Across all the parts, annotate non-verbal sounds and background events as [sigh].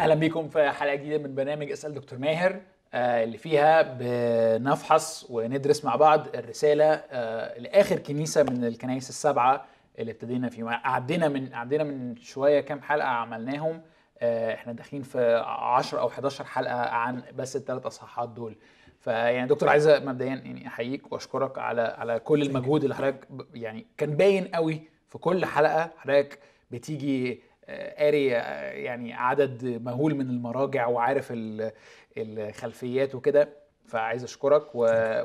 أهلا بيكم في حلقة جديدة من برنامج أسأل دكتور ماهر آه، اللي فيها بنفحص وندرس مع بعض الرسالة آه، لآخر كنيسة من الكنائس السبعة اللي ابتدينا فيها عدينا من عدينا من شوية كام حلقة عملناهم آه، إحنا داخلين في 10 أو 11 حلقة عن بس الثلاث أصحاحات دول. فيعني دكتور عايز مبدئيا يعني أحييك وأشكرك على على كل المجهود اللي حضرتك يعني كان باين قوي في كل حلقة حضرتك بتيجي قاري آه، يعني عدد مهول من المراجع وعارف ال- الخلفيات وكده. فعايز أشكرك و...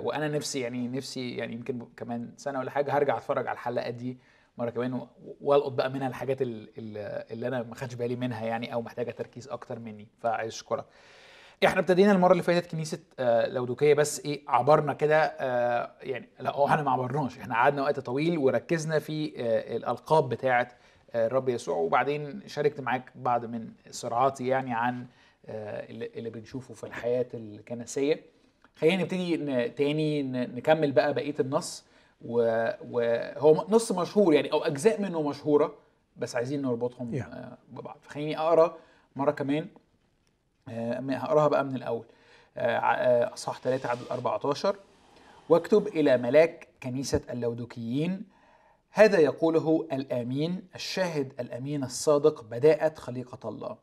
وأنا نفسي يعني نفسي يعني يمكن كمان سنة ولا حاجة هرجع أتفرج على الحلقات دي مرة كمان وألقط بقى منها الحاجات ال- ال- اللي أنا ما خدش بالي منها يعني أو محتاجة تركيز أكتر مني. فعايز أشكرك. إحنا ابتدينا المرة اللي فاتت كنيسة آه، لودوكية بس إيه عبرنا كده آه، يعني لا إحنا ما عبرناش. إحنا قعدنا وقت طويل وركزنا في آه، الألقاب بتاعه آه، الرب يسوع. وبعدين شاركت معاك بعض من صراعاتي يعني عن آه، اللي بنشوفه في الحياة الكنسية. خلينا نبتدي تاني نكمل بقى بقية النص. وهو نص مشهور يعني أو أجزاء منه مشهورة بس عايزين نربطهم Yeah. آه، ببعض. فخليني أقرأ مرة كمان آه، هقراها بقى من آه، آه، أصحاح 3 عدد 14 واكتب إلى ملاك كنيسة اللودوكيين هذا يقوله الأمين الشاهد الأمين الصادق بداءة خليقة الله.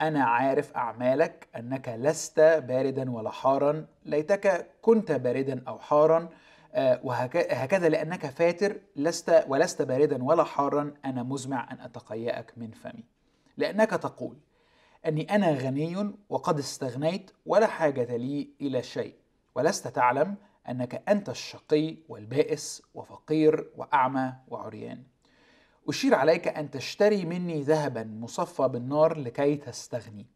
أنا عارف أعمالك أنك لست باردا ولا حارا ليتك كنت باردا أو حارا آه، وهك- هكذا لأنك فاتر لست ولست باردا ولا حارا أنا مزمع أن أتقيأك من فمي. لأنك تقول أني أنا غني وقد استغنيت ولا حاجة لي إلى شيء ولست تعلم أنك أنت الشقي والبائس وفقير وأعمى وعريان. أشير عليك أن تشتري مني ذهبا مصفى بالنار لكي تستغني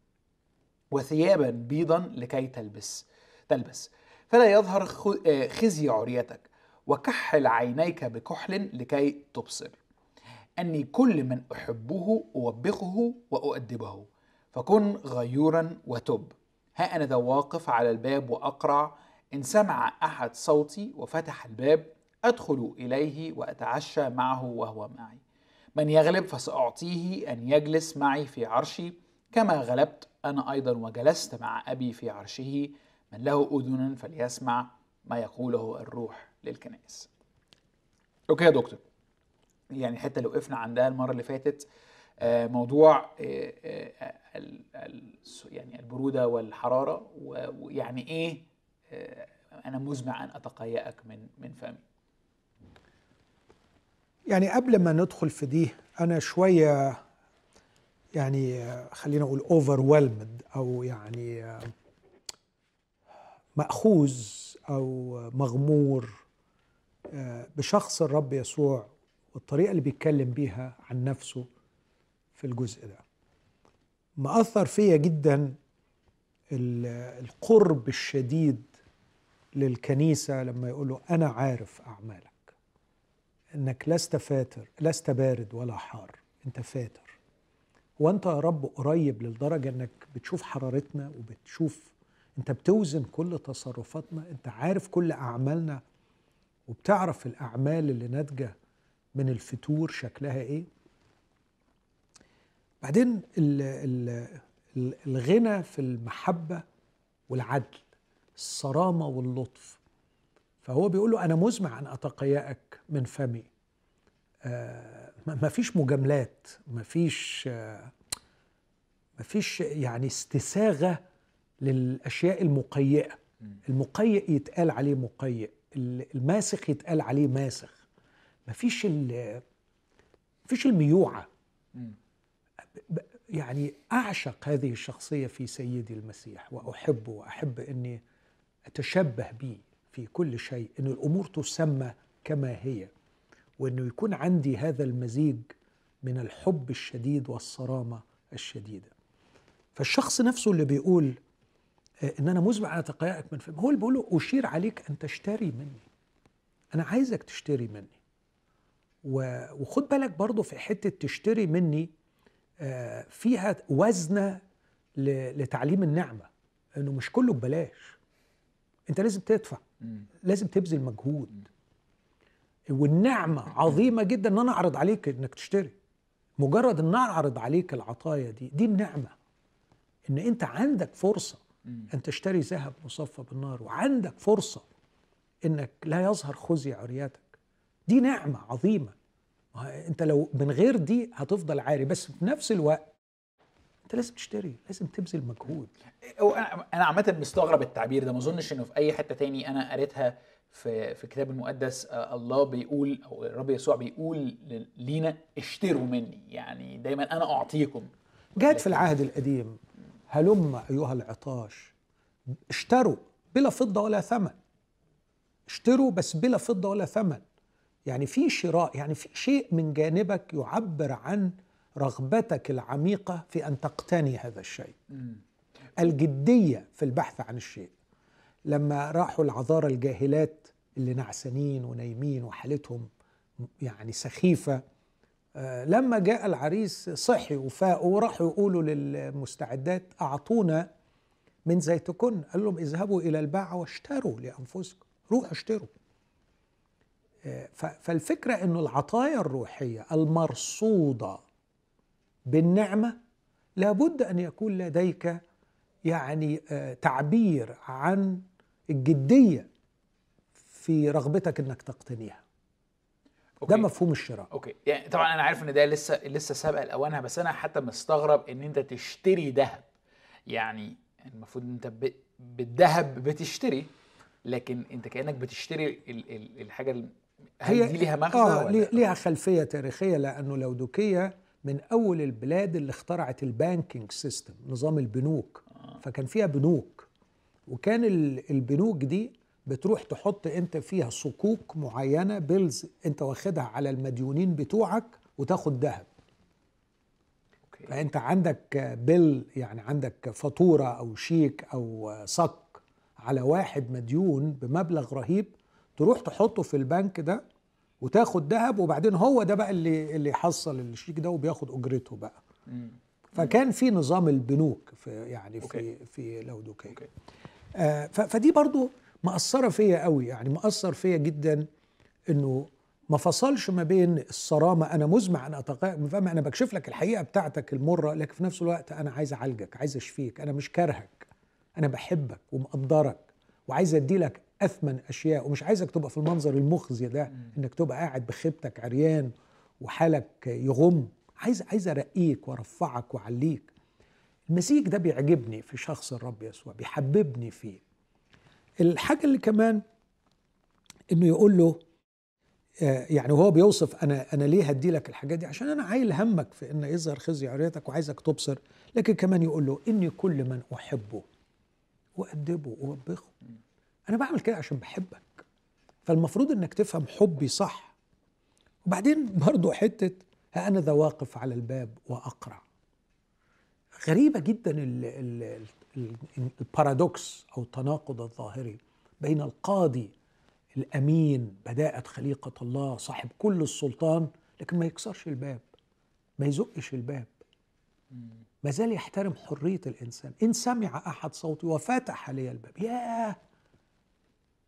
وثيابا بيضا لكي تلبس تلبس. فلا يظهر خزي عريتك وكحل عينيك بكحل لكي تبصر. أني كل من أحبه أوبخه وأؤدبه فكن غيورا وتب. ها أنا ذا واقف على الباب وأقرع إن سمع أحد صوتي وفتح الباب أدخل إليه وأتعشى معه وهو معي. من يغلب فسأعطيه أن يجلس معي في عرشي. كما غلبت أنا أيضا وجلست مع أبي في عرشه. من له أذن فليسمع ما يقوله الروح للكنائس. okay يا دكتور. يعني الحته اللي وقفنا عندها المرة اللي فاتت آه، موضوع آه، آه، يعني البرودة والحرارة و- ويعني آه، أنا مزمع أن أتقيأك من من فمي. يعني قبل ما ندخل في دي أنا شوية يعني آه، خلينا أقول overwhelmed أو يعني آه، مأخوذ أو مغمور آه، بشخص الرب يسوع والطريقة اللي بيتكلم بيها عن نفسه في الجزء ده. مأثر فيا جدا ال- القرب الشديد للكنيسة لما يقول له أنا عارف أعمالك. إنك لست فاتر لست بارد ولا حار أنت فاتر. وأنت يا رب قريب للدرجة إنك بتشوف حرارتنا وبتشوف أنت بتوزن كل تصرفاتنا أنت عارف كل أعمالنا وبتعرف الأعمال اللي ناتجة من الفتور شكلها إيه. بعدين ال ال ال- الغنى في المحبة والعدل. الصرامة واللطف. فهو بيقول له أنا مزمع أن أتقيأك من فمي. آه ما فيش مجاملات ما فيش آه ما فيش يعني استساغة للأشياء المقيئة. المقيئ يتقال عليه مقيئ الماسخ يتقال عليه ماسخ. ما فيش ال- فيش الميوعة. مم. ب- يعني أعشق هذه الشخصية في سيدي المسيح وأحبه وأحب إني أتشبه به في كل شيء إن الأمور تسمى كما هي وإنه يكون عندي هذا المزيج من الحب الشديد والصرامة الشديدة. فالشخص نفسه اللي بيقول آه، إن أنا مزمع على تقيأك من فم هو اللي بيقول أشير عليك أن تشتري مني. أنا عايزك تشتري مني. وخد بالك برضو في حتة تشتري مني آه، فيها وزنة لتعليم النعمة إنه مش كله ببلاش. انت لازم تدفع. لازم تبذل مجهود. والنعمة عظيمة جدا إن أنا أعرض عليك إنك تشتري. مجرد إن أعرض عليك العطايا دي دي النعمة. إن أنت عندك فرصة. أن تشتري ذهب مصفى بالنار وعندك فرصة إنك لا يظهر خزي عرياتك. دي نعمة عظيمة. أنت لو من غير دي هتفضل عاري. بس في نفس الوقت انت لازم تشتري لازم تبذل مجهود. هو أنا عامة مستغرب التعبير ده ما أظنش إنه في أي حتة تاني أنا قريتها في في الكتاب المقدس آه، الله بيقول أو الرب يسوع بيقول لينا اشتروا مني. يعني دايما أنا أعطيكم. جاءت في العهد القديم هلم أيها العطاش اشتروا بلا فضة ولا ثمن. اشتروا بس بلا فضة ولا ثمن. يعني في شراء يعني في شيء من جانبك يعبر عن رغبتك العميقة في أن تقتني هذا الشيء. الجدية في البحث عن الشيء. لما راحوا العذارى الجاهلات اللي نعسانين ونايمين وحالتهم يعني سخيفة آه، لما جاء العريس صحي وفاقوا وراحوا يقولوا للمستعدات أعطونا من زيتكن. قال لهم اذهبوا إلى الباعة واشتروا لأنفسكم. روحوا اشتروا. آه، فالفكرة إنه العطايا الروحية المرصودة بالنعمة لابد أن يكون لديك يعني آه، تعبير عن الجدية في رغبتك إنك تقتنيها. ده أوكي. مفهوم الشراء. okay. يعني طبعا أنا عارف إن ده لسه لسه سابق لاوانها بس أنا حتى مستغرب إن أنت تشتري ذهب. يعني المفروض إن أنت ب- بالذهب بتشتري لكن أنت كأنك بتشتري ال ال الحاجة ال- هل دي ليها مغزى آه ولا لي- ليها خلفية تاريخية لأنه لاودكية من أول البلاد اللي اخترعت ال banking system نظام البنوك. فكان فيها بنوك. وكان ال- البنوك دي بتروح تحط أنت فيها صكوك معينة bills أنت واخدها على المديونين بتوعك وتاخد ذهب. فأنت عندك bill يعني عندك فاتورة أو شيك أو صك على واحد مديون بمبلغ رهيب تروح تحطه في البنك ده وتاخد ذهب وبعدين هو ده بقى اللي اللي يحصل الشيك ده وبياخد أجرته بقى مم. فكان في نظام البنوك في يعني okay. في في لودوكيه okay آه، فدي برضو مأثرة فيا قوي يعني مأثر فيا جدا إنه ما فصلش ما بين الصرامة أنا مزمع أن فاهم أنا بكشف لك الحقيقة بتاعتك المرة لكن في نفس الوقت أنا عايز أعالجك عايز أشفيك أنا مش كارهك أنا بحبك ومقدرك وعايز أدي لك أثمن أشياء ومش عايزك تبقى في المنظر المخزي ده إنك تبقى قاعد بخيبتك عريان وحالك يغم. عايز عايز أرقيك وأرفعك وأعليك. المزيج ده بيعجبني في شخص الرب يسوع بيحببني فيه. الحاجة اللي كمان إنه يقول له آه، يعني وهو بيوصف أنا أنا ليه هدي لك الحاجات دي؟ عشان أنا عايل همك في إن يظهر خزي عريتك وعايزك تبصر. لكن كمان يقول له إني كل من أحبه وأدبه ووبخه أنا بعمل كده عشان بحبك. فالمفروض إنك تفهم حبي صح. وبعدين برضو حتة ها أنا ذا واقف على الباب واقرع غريبة جدا ال ال ال ال paradox أو التناقض الظاهري بين القاضي الأمين بداءة خليقة الله صاحب كل السلطان لكن ما يكسرش الباب ما يزقش الباب. ما زال يحترم حرية الإنسان. إن سمع أحد صوتي وفتح لي الباب ياه!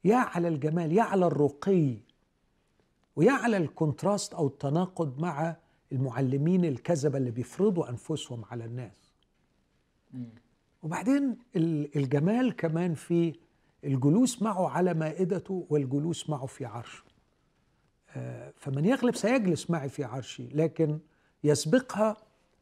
يا على الجمال يا على الرقي ويا على الكونتراست أو التناقض مع المعلمين الكذبة اللي بيفرضوا أنفسهم على الناس. وبعدين ال- الجمال كمان في الجلوس معه على مائدته والجلوس معه في عرشه. آه، فمن يغلب سيجلس معي في عرشي لكن يسبقها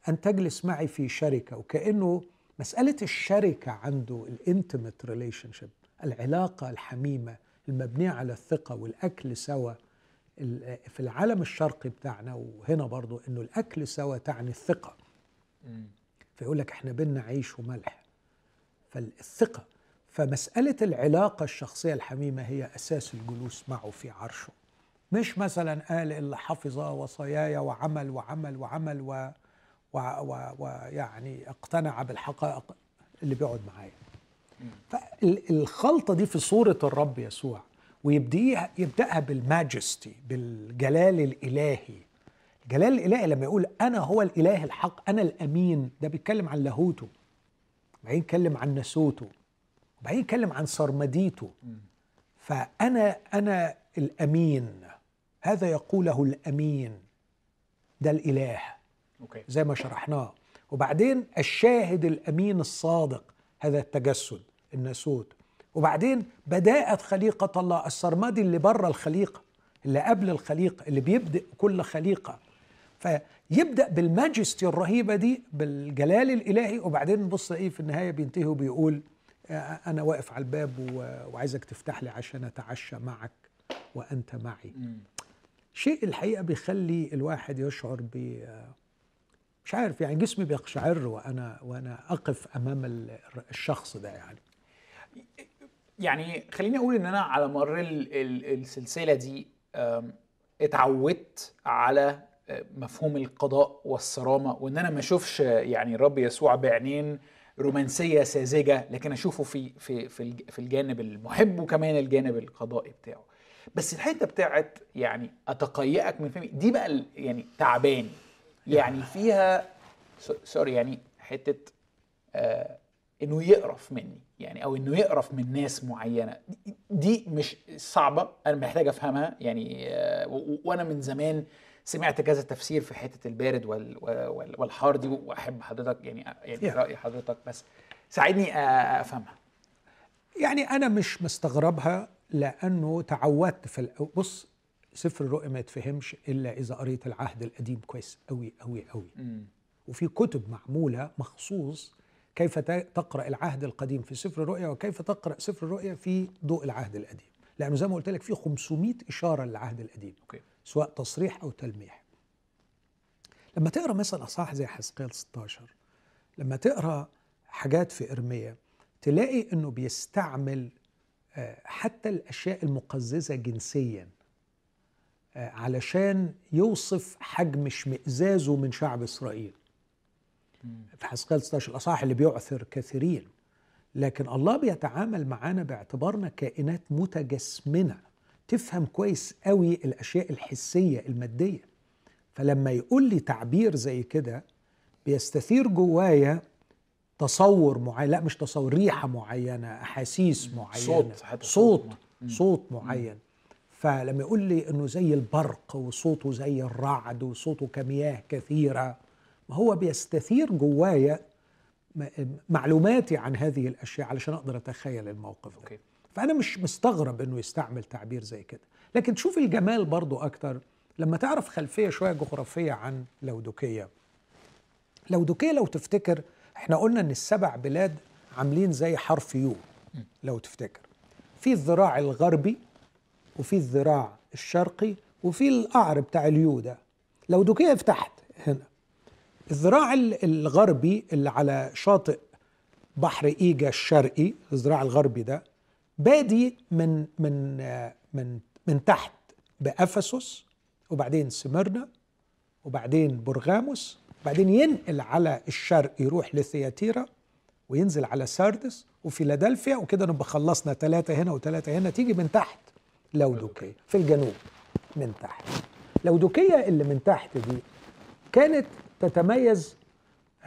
أن تجلس معي في شركة. وكأنه مسألة الشركة عنده ال intimate relationship العلاقة الحميمة المبنية على الثقة والأكل سوا. في العالم الشرقي بتاعنا وهنا برضو أنه الأكل سوا تعني الثقة. مم. فيقول لك إحنا بينا عيش وملح. فالثقة فمسألة العلاقة الشخصية الحميمة هي أساس الجلوس معه في عرشه. مش مثلا قال اللي حفظ وصاياي وعمل وعمل وعمل و ويعني و... و... يعني اقتنع بالحقائق اللي بيقعد معايا. فالخلطة دي في صورة الرب يسوع ويبدأها يبدأها بالماجستي بالجلال الإلهي. الجلال الإلهي لما يقول أنا هو الإله الحق أنا الأمين ده بيتكلم عن لاهوته وبعدين يتكلم عن نسوته وبعدين يتكلم عن سرمديته. فأنا أنا الأمين هذا يقوله الأمين ده الإله أوكي. زي ما شرحناه. وبعدين الشاهد الأمين الصادق هذا التجسد الناسوت وبعدين بداءة خليقة الله السرمدي اللي بره الخليقة اللي قبل الخليقة اللي بيبدأ كل خليقة. فيبدأ بالماجستي الرهيبة دي بالجلال الإلهي وبعدين نبص إيه في النهاية بينتهي وبيقول آه، أنا واقف على الباب وعايزك تفتح لي عشان أتعشى معك وأنت معي. شيء الحقيقة بيخلي الواحد يشعر ب مش عارف يعني جسمي بيقشعر وأنا وأنا أقف أمام ال- الشخص ده يعني. يعني خليني أقول إن أنا على مر ال- ال- السلسلة دي اتعودت على أه، مفهوم القضاء والصرامة وإن أنا ما أشوفش يعني الرب يسوع بعينين رومانسية ساذجة لكن أشوفه في في في الج- في الجانب المحب وكمان الجانب القضائي بتاعه. بس الحتة بتاعت يعني أتقيأك من فهمي دي بقى يعني تعباني. يعني فيها س- سوري يعني حتة آه إنه يقرف مني يعني أو إنه يقرف من ناس معينة. دي- مش صعبة أنا محتاج أفهمها يعني آه وأنا من زمان سمعت كذا تفسير في حتة البارد وال وال والحار دي وأحب حضرتك يعني يعني Yeah. رأي حضرتك بس ساعدني آه، أفهمها. يعني أنا مش مستغربها لأنه تعودت في بص سفر الرؤيا ما يتفهمش إلا إذا قريت العهد القديم كويس قوي قوي قوي. وفي كتب معمولة مخصوص كيف تقرأ العهد القديم في سفر الرؤيا وكيف تقرأ سفر الرؤيا في ضوء العهد القديم. لأنه زي ما قلت لك في 500 إشارة للعهد القديم أوكي. سواء تصريح أو تلميح. لما تقرأ مثلا أصحاح زي حزقيال 16 لما تقرأ حاجات في إرميا تلاقي إنه بيستعمل آه، حتى الأشياء المقززة جنسيا. علشان يوصف حجم اشمئزازه من شعب إسرائيل. في حزقيال 16 الأصحاح اللي بيعثر كثيرين. لكن الله بيتعامل معانا باعتبارنا كائنات متجسمنة. تفهم كويس قوي الأشياء الحسية المادية. فلما يقول لي تعبير زي كده بيستثير جوايا تصور معين. لا مش تصور ريحة معينة أحاسيس معينة. صوت، حتى صوت. صوت صوت معين. فلما يقول لي إنه زي البرق وصوته زي الرعد وصوته كمياه كثيرة. ما هو بيستثير جوايا معلوماتي عن هذه الأشياء علشان أقدر أتخيل الموقف ده. okay. فأنا مش مستغرب إنه يستعمل تعبير زي كده. لكن تشوف الجمال برضو أكتر لما تعرف خلفية شوية جغرافية عن لودوكية. لودوكية لو تفتكر إحنا قلنا إن السبع بلاد عاملين زي حرف U. لو تفتكر. في الذراع الغربي وفي الذراع الشرقي وفي القعر بتاع ال U ده لودوكيه في تحت هنا. الذراع ال- الغربي اللي على شاطئ بحر إيجا الشرقي الذراع الغربي ده بادي من من من من تحت بأفسس وبعدين سمرنا وبعدين برغاموس وبعدين ينقل على الشرق يروح لثياتيرا وينزل على ساردس وفيلادلفيا وكده نبقى خلصنا ثلاثة هنا وثلاثة هنا تيجي من تحت لودوكية في الجنوب من تحت. لودوكية اللي من تحت دي كانت تتميز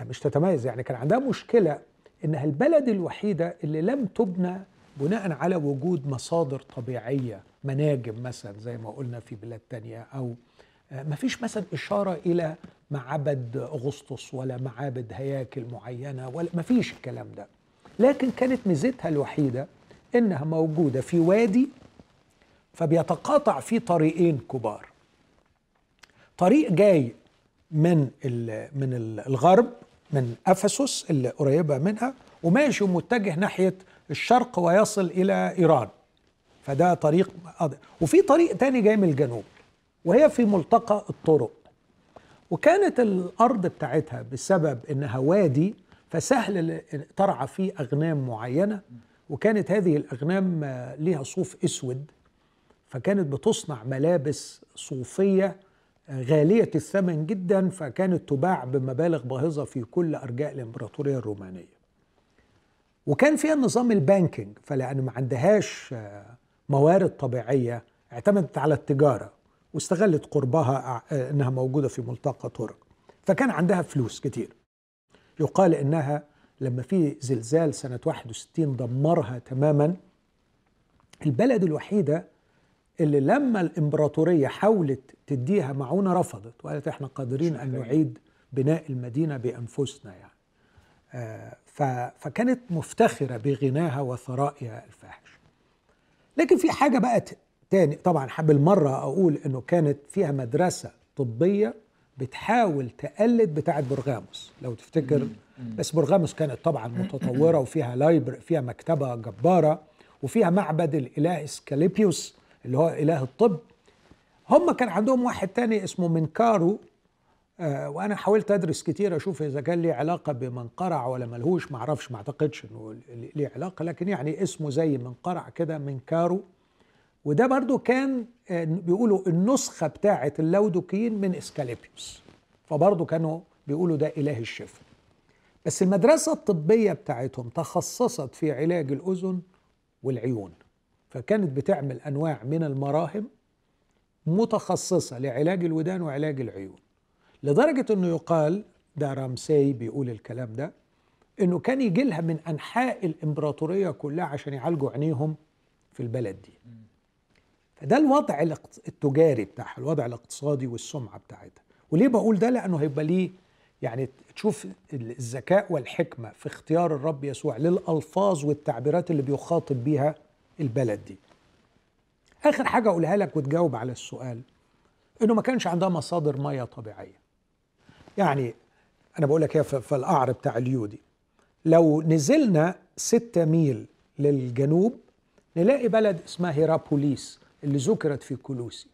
مش تتميز يعني كان عندها مشكلة إنها البلد الوحيدة اللي لم تبنى بناء على وجود مصادر طبيعية مناجم مثلا زي ما قلنا في بلاد تانية أو ما فيش مثلا إشارة إلى معبد أغسطس ولا معابد هياكل معينة ولا ما فيش الكلام ده. لكن كانت ميزتها الوحيدة إنها موجودة في وادي فبيتقاطع فيه طريقين كبار. طريق جاي من من ال- الغرب من أفسس اللي قريبة منها وماشي ومتجه ناحية الشرق ويصل إلى إيران. فده طريق. وفي طريق تاني جاي من الجنوب وهي في ملتقى الطرق. وكانت الأرض بتاعتها بسبب انها وادي فسهل ترعى فيه أغنام معينة وكانت هذه الأغنام ليها صوف أسود. فكانت بتصنع ملابس صوفية غالية الثمن جدا فكانت تباع بمبالغ باهظة في كل أرجاء الإمبراطورية الرومانية. وكان فيها نظام البانكينج فلأن ما عندهاش آه، موارد طبيعية اعتمدت على التجارة واستغلت قربها آه، إنها موجودة في ملتقى طرق فكان عندها فلوس كتير. يقال إنها لما في زلزال سنة 61 دمرها تماما البلد الوحيدة اللي لما الإمبراطورية حاولت تديها معونة رفضت وقالت إحنا قادرين أن. نعيد بناء المدينة بأنفسنا يعني. آه، فكانت مفتخرة بغناها وثرائها الفاحش. لكن في حاجة بقى تاني طبعا حاب المرة أقول إنه كانت فيها مدرسة طبية بتحاول تقلد بتاعة برغاموس لو تفتكر. بس برغاموس كانت طبعا [clears throat] متطورة وفيها لايبر فيها مكتبة جبارة وفيها معبد الإله إسكاليبيوس. اللي هو إله الطب. هم كان عندهم واحد تاني اسمه منكارو آه وأنا حاولت أدرس كتير أشوف إذا كان ليه علاقة بمنقرع ولا ملهوش ما أعرفش ما أعتقدش إنه ليه علاقة لكن يعني اسمه زي منقرع كده منكارو. وده برضو كان آه، بيقولوا النسخة بتاعة اللودوكيين من إسكاليبيوس. فبرضو كانوا بيقولوا ده إله الشفاء. بس المدرسة الطبية بتاعتهم تخصصت في علاج الأذن والعيون. فكانت بتعمل أنواع من المراهم متخصصة لعلاج الودان وعلاج العيون. لدرجة إنه يقال ده رامسي بيقول الكلام ده إنه كان يجي لها من أنحاء الإمبراطورية كلها عشان يعالجوا عينيهم في البلد دي. فده الوضع التجاري بتاعها الوضع الاقتصادي والسمعة بتاعتها. وليه بقول ده؟ لأنه هيبقى ليه يعني تشوف الذكاء والحكمة في اختيار الرب يسوع للألفاظ والتعبيرات اللي بيخاطب بيها البلد دي. آخر حاجة أقولها لك وتجاوب على السؤال إنه ما كانش عندها مصادر ميه طبيعية. يعني أنا بقول لك هي في القعر بتاع اليودي لو نزلنا ستة ميل للجنوب نلاقي بلد اسمها هيرابوليس اللي ذكرت في كولوسي.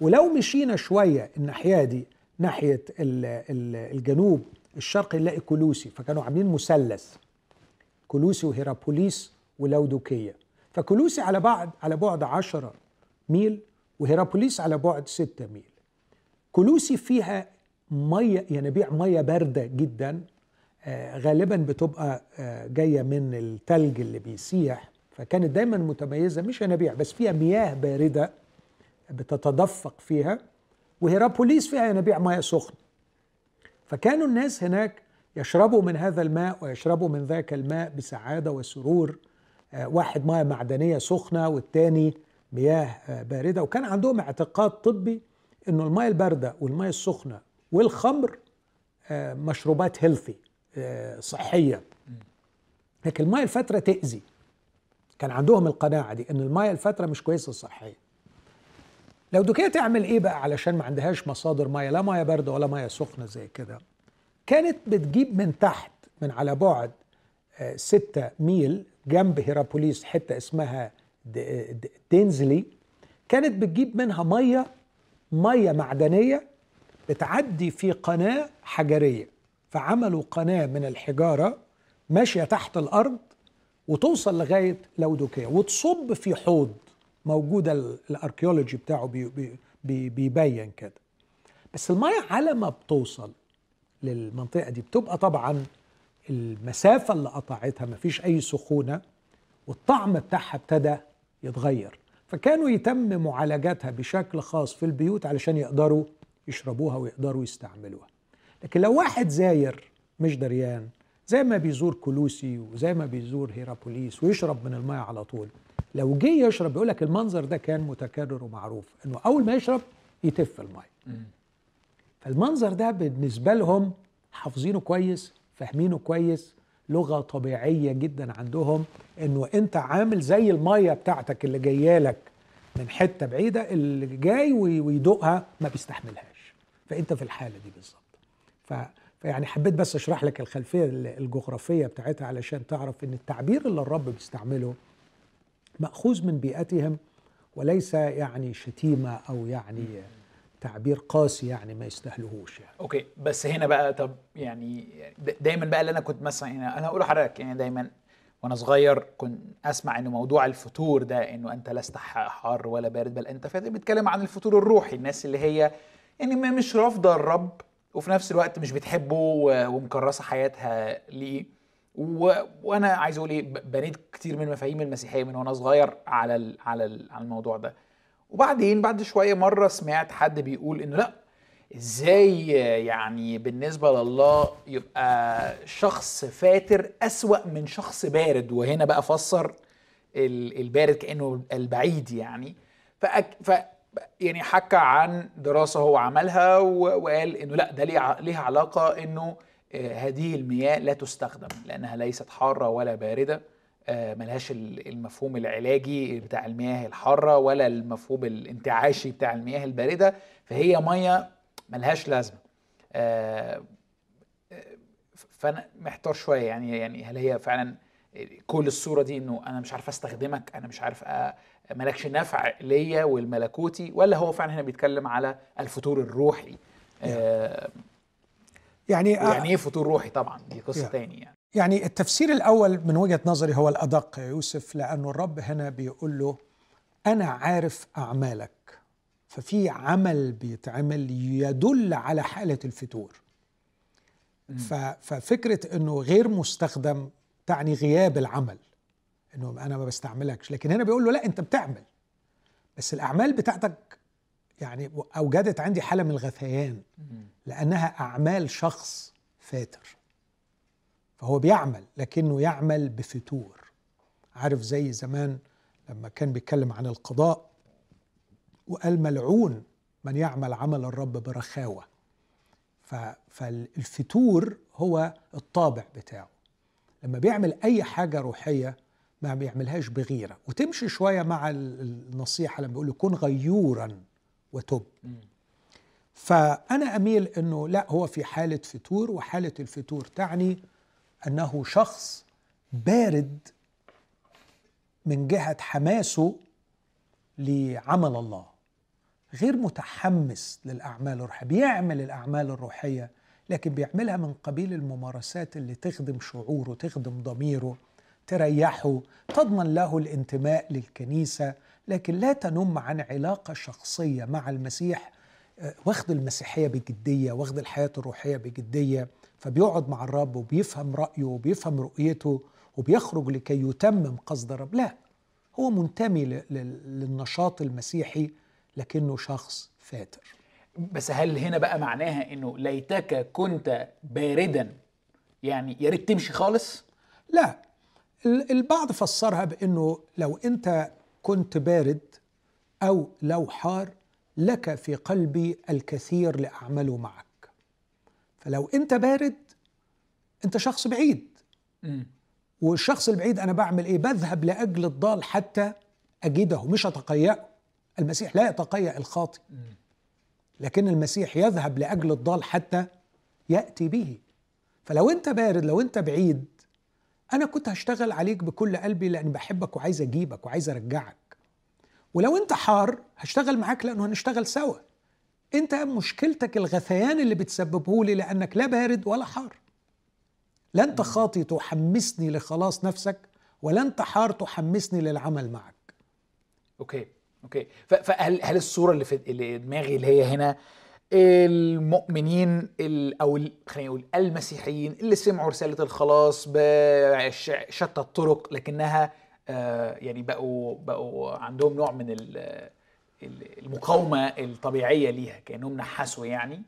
ولو مشينا شوية الناحية دي ناحية ال- ال- الجنوب الشرقي نلاقي كولوسي. فكانوا عاملين مثلث كولوسي وهيرابوليس ولودوكية. فكولوسي على بعد على بعد عشرة ميل وهيرابوليس على بعد ستة ميل. كولوسي فيها ميه ينابيع مية باردة جدا آه، غالبا بتبقى آه، جاية من التلج اللي بيسيح فكانت دايما متميزة مش ينابيع بس فيها مياه باردة بتتدفق فيها وهيرابوليس فيها ينابيع ميه سخنة. فكانوا الناس هناك يشربوا من هذا الماء ويشربوا من ذاك الماء بسعادة وسرور واحد ميه معدنية سخنة والتاني مياه آه، باردة. وكان عندهم اعتقاد طبي إنه الميه الباردة والميه السخنة والخمر آه، مشروبات هيلثي صحية. لكن الميه الفترة تأذي. كان عندهم القناعة دي إن الميه الفترة مش كويسة صحيا لو دوكيه تعمل إيه بقى علشان ما عندهاش مصادر ميه لا ميه باردة ولا ميه سخنة زي كده؟ كانت بتجيب من تحت من على بعد آه، ستة ميل جنب هيرابوليس حتة اسمها دينزلي كانت بتجيب منها مية مية معدنية بتعدي في قناة حجرية. فعملوا قناة من الحجارة ماشية تحت الأرض وتوصل لغاية لودوكية وتصب في حوض موجودة ال- ال archaeology بتاعه بي بي بي بيبين كده. بس المية على ما بتوصل للمنطقة دي بتبقى طبعا المسافة اللي قطعتها مفيش أي سخونة والطعم بتاعها ابتدى يتغير. فكانوا يتم معالجاتها بشكل خاص في البيوت علشان يقدروا يشربوها ويقدروا يستعملوها. لكن لو واحد زاير مش دريان زي ما بيزور كلوسي وزي ما بيزور هيرابوليس ويشرب من الماء على طول لو جه يشرب بيقول لك المنظر ده كان متكرر ومعروف إنه أول ما يشرب يتف الماء فالمنظر ده بالنسبة لهم حافظينه كويس فاهمينه كويس لغة طبيعية جدا عندهم إنه أنت عامل زي المية بتاعتك اللي جاية لك من حتة بعيدة اللي جاي وي- ويدوقها ما بيستحملهاش. فأنت في الحالة دي بالظبط. ف فيعني حبيت بس أشرح لك الخلفية الجغرافية بتاعتها علشان تعرف إن التعبير اللي الرب بيستعمله مأخوذ من بيئتهم وليس يعني شتيمة أو يعني تعبير قاسي يعني ما يستاهلوهوش يعني. أوكي بس هنا بقى طب يعني دايما بقى اللي أنا كنت مثلا يعني أنا هقول لحضرتك يعني دايما وأنا صغير كنت أسمع إنه موضوع الفتور ده إنه أنت لست حار ولا بارد بل أنت فاتر بيتكلم عن الفتور الروحي الناس اللي هي يعني ما مش رافضة الرب وفي نفس الوقت مش بتحبه ومكرسة حياتها ليه. و... وأنا عايز أقول إيه بنيت كتير من مفاهيم المسيحية من وأنا صغير على ال... على ال... على الموضوع ده. وبعدين بعد شوية مرة سمعت حد بيقول إنه لأ إزاي يعني بالنسبة لله يبقى شخص فاتر أسوأ من شخص بارد؟ وهنا بقى فسر ال- البارد كأنه البعيد يعني. فأك... ف يعني حكى عن دراسة هو عملها وقال إنه لأ ده ليها علاقة إنه آه، هذه المياه لا تستخدم لأنها ليست حارة ولا باردة. ملهاش ال- المفهوم العلاجي بتاع المياه الحارة ولا المفهوم الانتعاشي بتاع المياه الباردة فهي مية ملهاش لازمة. آه، فأنا محتار شوية يعني يعني هل هي فعلا كل الصورة دي إنه أنا مش عارف أستخدمك أنا مش عارف مالكش نفع ليا والملكوتي ولا هو فعلا هنا بيتكلم على الفتور الروحي؟ آه يعني يعني إيه فتور روحي؟ طبعا دي قصة Yeah. تاني يعني. يعني التفسير الأول من وجهة نظري هو الأدق يا يوسف لأنه الرب هنا بيقول له أنا عارف أعمالك ففي عمل بيتعمل يدل على حالة الفتور. ففكرة أنه غير مستخدم تعني غياب العمل أنه أنا ما بستعملكش لكن هنا بيقول له لا أنت بتعمل. بس الأعمال بتاعتك يعني أوجدت عندي حالة من الغثيان لأنها أعمال شخص فاتر. فهو بيعمل لكنه يعمل بفتور. عارف زي زمان لما كان بيتكلم عن القضاء وقال ملعون من يعمل عمل الرب برخاوة. ف- فالفتور هو الطابع بتاعه. لما بيعمل أي حاجة روحية ما بيعملهاش بغيرة. وتمشي شوية مع ال- النصيحة لما بيقول كن غيورا وتب. فأنا أميل أنه لا هو في حالة فتور وحالة الفتور تعني أنه شخص بارد من جهة حماسه لعمل الله غير متحمس للأعمال الروحية بيعمل الأعمال الروحية لكن بيعملها من قبيل الممارسات اللي تخدم شعوره تخدم ضميره تريحه تضمن له الانتماء للكنيسة لكن لا تنم عن علاقة شخصية مع المسيح آه، واخد المسيحية بجدية واخد الحياة الروحية بجدية. فبيقعد مع الرب وبيفهم رأيه وبيفهم رؤيته وبيخرج لكي يتمم قصد الرب. لا هو منتمي للنشاط المسيحي لكنه شخص فاتر. بس هل هنا بقى معناها إنه ليتك كنت باردا؟ يعني يا ريت تمشي خالص؟ لا ال- البعض فسرها بإنه لو أنت كنت بارد أو لو حار لك في قلبي الكثير لأعمله معك. فلو انت بارد انت شخص بعيد. مم. والشخص البعيد أنا بعمل إيه؟ بذهب لاجل الضال حتى اجده مش اتقيأه. المسيح لا يتقيأ الخاطئ. لكن المسيح يذهب لاجل الضال حتى يأتي به. فلو انت بارد لو انت بعيد أنا كنت هشتغل عليك بكل قلبي لاني بحبك وعايز اجيبك وعايز ارجعك. ولو انت حار هشتغل معاك لأنه هنشتغل سوا. انت مشكلتك الغثيان اللي بتسببه لي لانك لا بارد ولا حار. لا انت خاطي تحمسني لخلاص نفسك ولا انت حار تحمسني للعمل معك. okay okay. فهل هل الصورة اللي في اللي دماغي اللي هي هنا المؤمنين ال- أو خلينا نقول المسيحيين اللي سمعوا رسالة الخلاص بشتى الطرق لكنها آه، يعني بقوا بقوا عندهم نوع من المقاومة الطبيعية ليها كأنهم نحسوا يعني.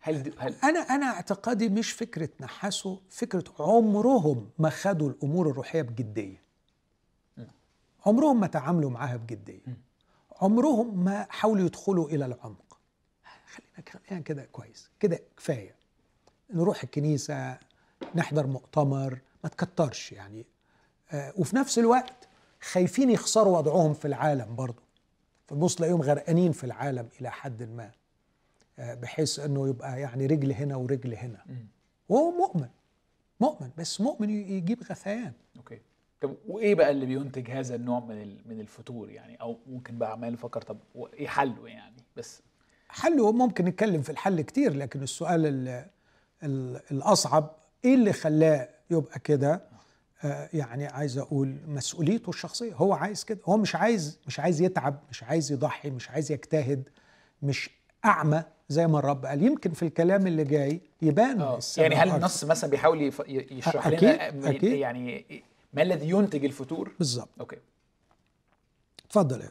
هل هل أنا أنا اعتقادي مش فكرة نحسوا فكرة عمرهم ما خدوا الأمور الروحية بجدية. عمرهم ما تعاملوا معاها بجدية. عمرهم ما حاولوا يدخلوا إلى العمق. خلينا خلينا كده كويس كده كفاية. نروح الكنيسة نحضر مؤتمر ما تكترش يعني. آه وفي نفس الوقت خايفين يخسروا وضعهم في العالم برضه فبص تلاقيهم غرقانين في العالم إلى حد ما آه، بحيث إنه يبقى يعني رجل هنا ورجل هنا. وهو مؤمن مؤمن بس مؤمن يجيب غثيان. أوكي. طب وإيه بقى اللي بينتج هذا النوع من من الفتور يعني؟ أو ممكن بقى عمال نفكر طب إيه حله يعني؟ بس حله ممكن نتكلم في الحل كتير لكن السؤال ال ال الأصعب إيه اللي خلاه يبقى كده؟ يعني عايز أقول مسؤوليته الشخصية. هو عايز كده. هو مش عايز مش عايز يتعب مش عايز يضحي مش عايز يجتهد مش أعمى زي ما الرب قال. يمكن في الكلام اللي جاي يبان السبب يعني هل. النص مثلا بيحاول يشرح أكيد، لنا أكيد. يعني ما الذي ينتج الفتور؟ بالظبط. أوكي. اتفضل يا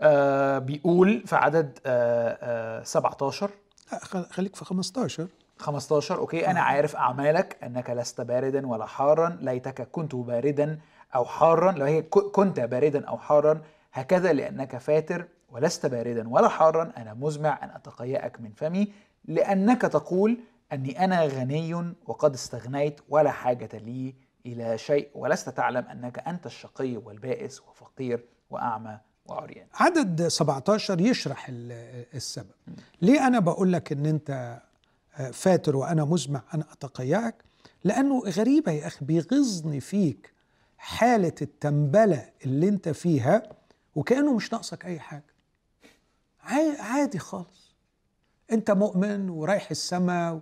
آه بيقول في عدد آه آه 17 لا، خل- خليك في 15 15 أوكي أنا عارف أعمالك أنك لست باردا ولا حارا. ليتك كنت باردا أو حارا. لو هي كنت باردا أو حارا هكذا لأنك فاتر ولست باردا ولا حارا. أنا مزمع أن أتقيأك من فمي لأنك تقول أني أنا غني وقد استغنيت ولا حاجة لي إلى شيء. ولست تعلم أنك أنت الشقي والبائس وفقير وأعمى وعريان. عدد 17 يشرح ال- السبب. ليه أنا بقول لك إن أنت فاتر وأنا مزمع ان اتقيأك لأنه غريبة يا أخي بيغيظني فيك حالة التنبلة اللي أنت فيها وكأنه مش ناقصك أي حاجة. عا- عادي خالص. أنت مؤمن ورايح السماء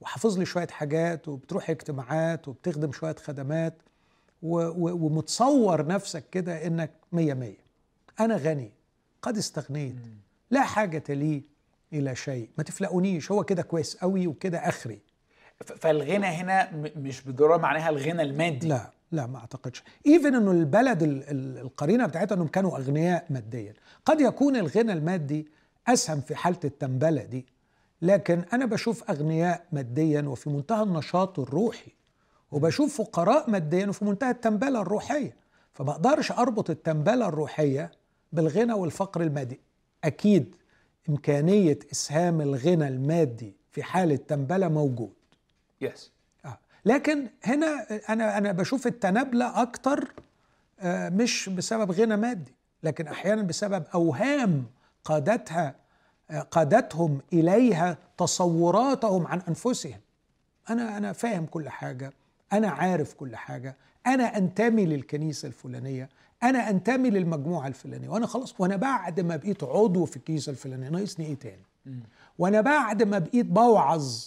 وحافظ لي شوية حاجات وبتروح اجتماعات وبتخدم شوية خدمات ومتصور نفسك كده إنك مية مية. أنا غني قد استغنيت لا حاجة لي إلى شيء. ما تفلقونيش هو كده كويس قوي وكده آخري. ف- فالغنى هنا مش بالضرورة معناها الغنى المادي. لا لا ما أعتقدش. إيفن أنه البلد ال- ال- القرينة بتاعتها أنهم كانوا أغنياء ماديا. قد يكون الغنى المادي أسهم في حالة التنبلة دي لكن أنا بشوف أغنياء ماديا وفي منتهى النشاط الروحي وبشوف فقراء ماديا وفي منتهى التنبلة الروحية. فما أقدرش أربط التنبلة الروحية بالغنى والفقر المادي. أكيد إمكانية إسهام الغنى المادي في حالة تنبلة موجود. يس آه. لكن هنا أنا أنا بشوف التنابله أكتر آه، مش بسبب غنى مادي لكن أحيانا بسبب أوهام قادتها آه، قادتهم إليها تصوراتهم عن أنفسهم. أنا أنا فاهم كل حاجة أنا عارف كل حاجة أنا أنتمي للكنيسة الفلانية أنا أنتمي للمجموعة الفلانية. وأنا خلاص وأنا بعد ما بقيت عضو في الكنيسه الفلانيه ناقصني إيه تاني؟ وأنا بعد ما بقيت بوعظ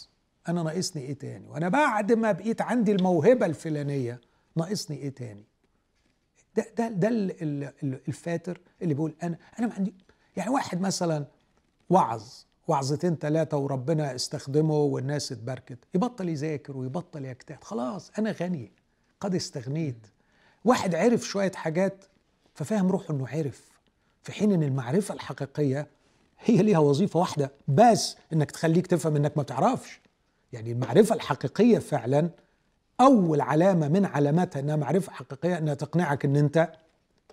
أنا ناقصني إيه تاني؟ وأنا بعد ما بقيت عندي الموهبة الفلانية ناقصني إيه تاني؟ ده ده ده ال- ال- ال- الفاتر اللي بيقول أنا أنا ما عندي يعني واحد مثلا وعظ وعظتين ثلاثة وربنا استخدمه والناس اتبركت يبطل يذاكر ويبطل يجتهد خلاص أنا غني قد استغنيت. واحد عرف شوية حاجات ففاهم روحه أنه عرف في حين أن المعرفة الحقيقية هي ليها وظيفة واحدة بس أنك تخليك تفهم أنك ما بتعرفش. يعني المعرفة الحقيقية فعلا أول علامة من علاماتها أنها معرفة حقيقية أنها تقنعك أن أنت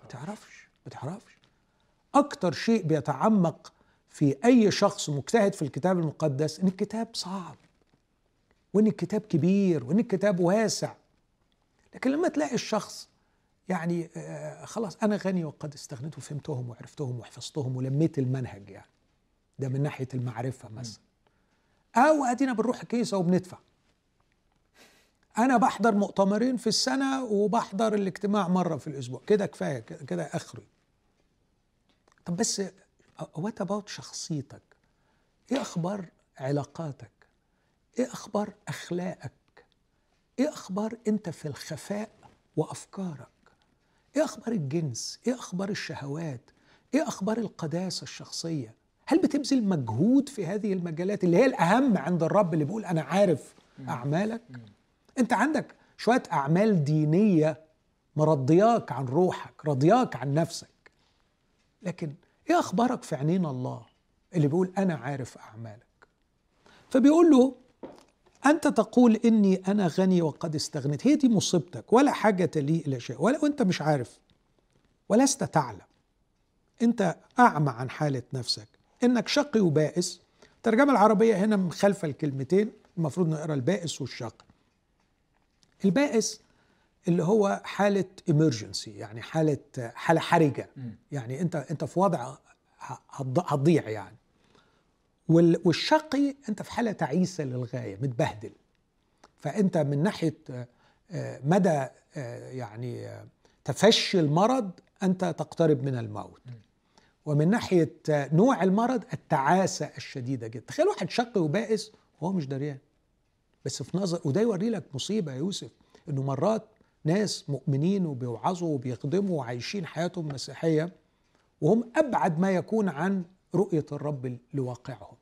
ما تعرفش ما تعرفش. أكتر شيء بيتعمق في أي شخص مجتهد في الكتاب المقدس إن الكتاب صعب وإن الكتاب كبير وإن الكتاب واسع. لكن لما تلاقي الشخص يعني آه خلاص أنا غني وقد استغنيت وفهمتهم وعرفتهم وحفظتهم ولميت المنهج يعني. ده من ناحية المعرفة مثلا. أو أدينا بنروح الكنيسة وبندفع. أنا بحضر مؤتمرين في السنة وبحضر الاجتماع مرة في الأسبوع. كده كفاية كده, آخري. طب بس وات اباوت شخصيتك؟ إيه أخبار علاقاتك؟ إيه أخبار أخلاقك؟ إيه أخبار أنت في الخفاء وأفكارك؟ إيه أخبار الجنس؟ إيه أخبار الشهوات؟ إيه أخبار القداسة الشخصية؟ هل بتبذل مجهود في هذه المجالات اللي هي الأهم عند الرب اللي بيقول أنا عارف أعمالك؟ أنت عندك شوية أعمال دينية مرضياك عن روحك رضياك عن نفسك. لكن إيه أخبارك في عينين الله اللي بيقول أنا عارف أعمالك؟ فبيقول له أنت تقول إني أنا غني وقد استغنيت. هي دي مصيبتك. ولا حاجة لي إلى شيء. ولا وانت مش عارف ولست تعلم. أنت أعمى عن حالة نفسك. إنك شقي وبائس. الترجمه العربية هنا مخالفه الكلمتين. المفروض نقرا البائس والشقي. البائس اللي هو حالة emergency يعني حالة حالة حرجة. يعني أنت أنت في وضع هتضيع يعني. والشقي انت في حالة تعيسة للغاية متبهدل. فانت من ناحية مدى يعني تفشي المرض انت تقترب من الموت. ومن ناحية نوع المرض التعاسة الشديدة جدا. تخيل واحد شقي وبائس وهو مش دريان. بس في نظر وده يوري لك مصيبة يا يوسف إنه مرات ناس مؤمنين وبيوعظوا وبيخدموا وعايشين حياتهم مسيحية وهم أبعد ما يكون عن رؤية الرب لواقعهم.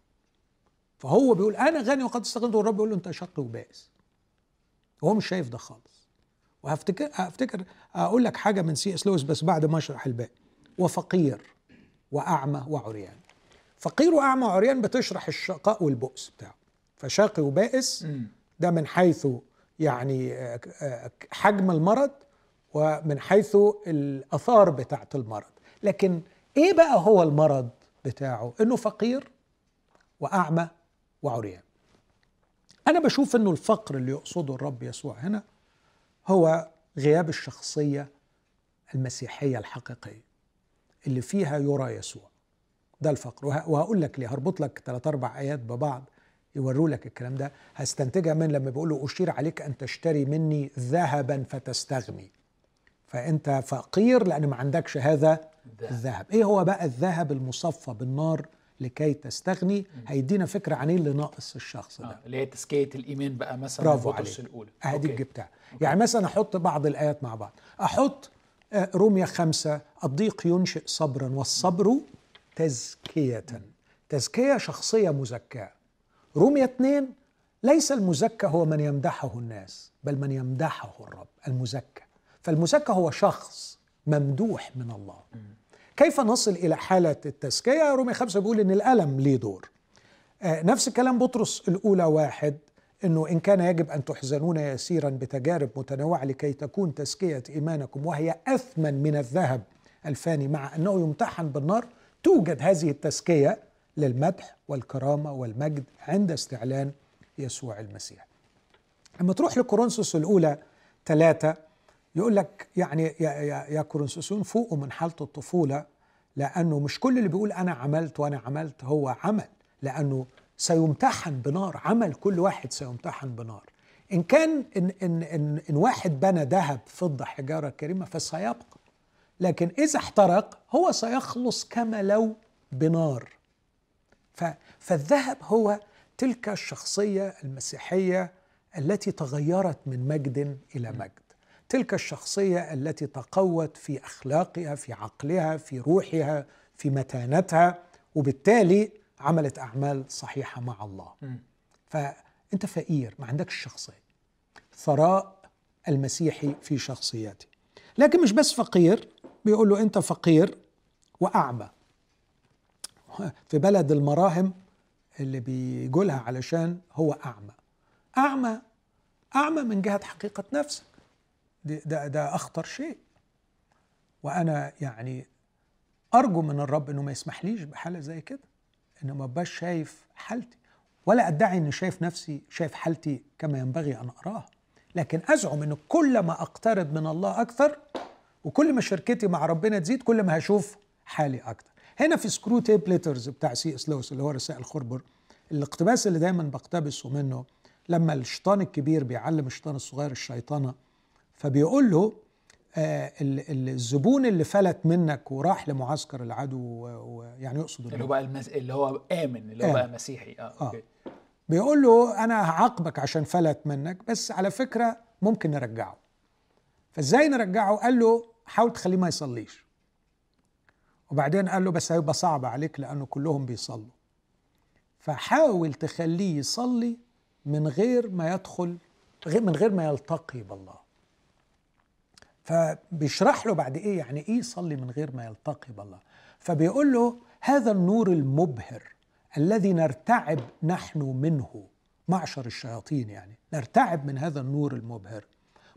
فهو بيقول أنا غني وقد استغنيت والرب يقول له أنت شقي وبائس وهو مش شايف ده خالص. وهفتكر هفتكر أقول لك حاجة من سي إس لويس بس بعد ما أشرح الباقي. وفقير وأعمى وعريان. فقير وأعمى وعريان بتشرح الشقاء والبؤس بتاعه. فشاقي وبائس ده من حيث يعني حجم المرض ومن حيث الآثار بتاعة المرض. لكن إيه بقى هو المرض بتاعه؟ إنه فقير وأعمى وعريان. أنا بشوف إنه الفقر اللي يقصده الرب يسوع هنا هو غياب الشخصية المسيحية الحقيقية اللي فيها يرى يسوع. ده الفقر. وهقول لك ليه. هربط لك ثلاث أربع آيات ببعض يوروا لك الكلام ده. هستنتجها من لما بيقول له أشير عليك أن تشتري مني ذهبا فتستغني. فأنت فقير لأن ما عندكش هذا الذهب. إيه هو بقى الذهب المصفى بالنار لكي تستغني هيدينا فكرة عن إيه اللي ناقص الشخص ده. آه. اللي هي تزكية الإيمان بقى مثلا برافو عليك. الأولى. اهدي أوكي. جبتها. يعني مثلا أحط بعض الآيات مع بعض. أحط آه، روميا خمسة الضيق ينشئ صبرا والصبر تزكية. تزكية شخصية مزكاة. روميا اثنين ليس المزكى هو من يمدحه الناس بل من يمدحه الرب المزكى. فالمزكى هو شخص ممدوح من الله. كيف نصل إلى حالة التزكية؟ روميا خمسة بيقول إن الألم ليه دور. آه، نفس كلام بطرس الأولى واحد أنه إن كان يجب أن تحزنون يسيرا بتجارب متنوعة لكي تكون تزكية إيمانكم وهي أثمن من الذهب الفاني مع أنه يمتحن بالنار توجد هذه التزكية للمدح والكرامة والمجد عند استعلان يسوع المسيح. لما تروح لكورنثوس الأولى ثلاثة يقول لك يعني يا, يا, يا كورنثوسون فوقوا من حالة الطفولة لأنه مش كل اللي بيقول أنا عملت وأنا عملت هو عمل لأنه سيمتحن بنار عمل كل واحد سيمتحن بنار. إن كان إن, إن, إن, إن واحد بنى ذهب فضة حجارة كريمة فسيبقى لكن إذا احترق هو سيخلص كما لو بنار. فالذهب هو تلك الشخصية المسيحية التي تغيرت من مجد إلى مجد. تلك الشخصية التي تقوت في أخلاقها في عقلها في روحها في متانتها وبالتالي عملت أعمال صحيحة مع الله. مم. فأنت فقير ما عندكش شخصية. ثراء المسيحي في شخصيته لكن مش بس فقير بيقول له أنت فقير وأعمى. في بلد المراهم اللي بيقولها علشان هو أعمى. أعمى أعمى من جهة حقيقة نفسك. ده, ده, أخطر شيء. وأنا يعني أرجو من الرب إنه ما يسمحليش بحالة زي كده إنه ما بقاش شايف حالتي ولا أدعي إني شايف نفسي شايف حالتي كما ينبغي أن أراها لكن أزعم إن كل ما أقترب من الله أكثر وكل ما شركتي مع ربنا تزيد كل ما هشوف حالي أكثر. هنا في Screwtape Letters بتاع سي إس لويس اللي هو رسائل خربر الاقتباس اللي دايما بقتبسه منه لما الشيطان الكبير بيعلم الشيطان الصغير الشيطنه فبيقول له آه ال- ال- الزبون اللي فلت منك وراح لمعسكر العدو ويعني يقصد اللي هو بقى المس... اللي هو آمن اللي هو آمن. بقى مسيحي. آه okay. بيقول له أنا هعاقبك عشان فلت منك بس على فكرة ممكن نرجعه. فإزاي نرجعه؟ قال له حاول تخليه ما يصليش. وبعدين قال له بس هيبقى صعب عليك لأنه كلهم بيصلوا. فحاول تخليه يصلي من غير ما يدخل من غير ما يلتقي بالله. فبيشرح له بعد إيه؟ يعني إيه يصلي من غير ما يلتقي بالله. فبيقول له هذا النور المبهر الذي نرتعب نحن منه معشر الشياطين يعني نرتعب من هذا النور المبهر.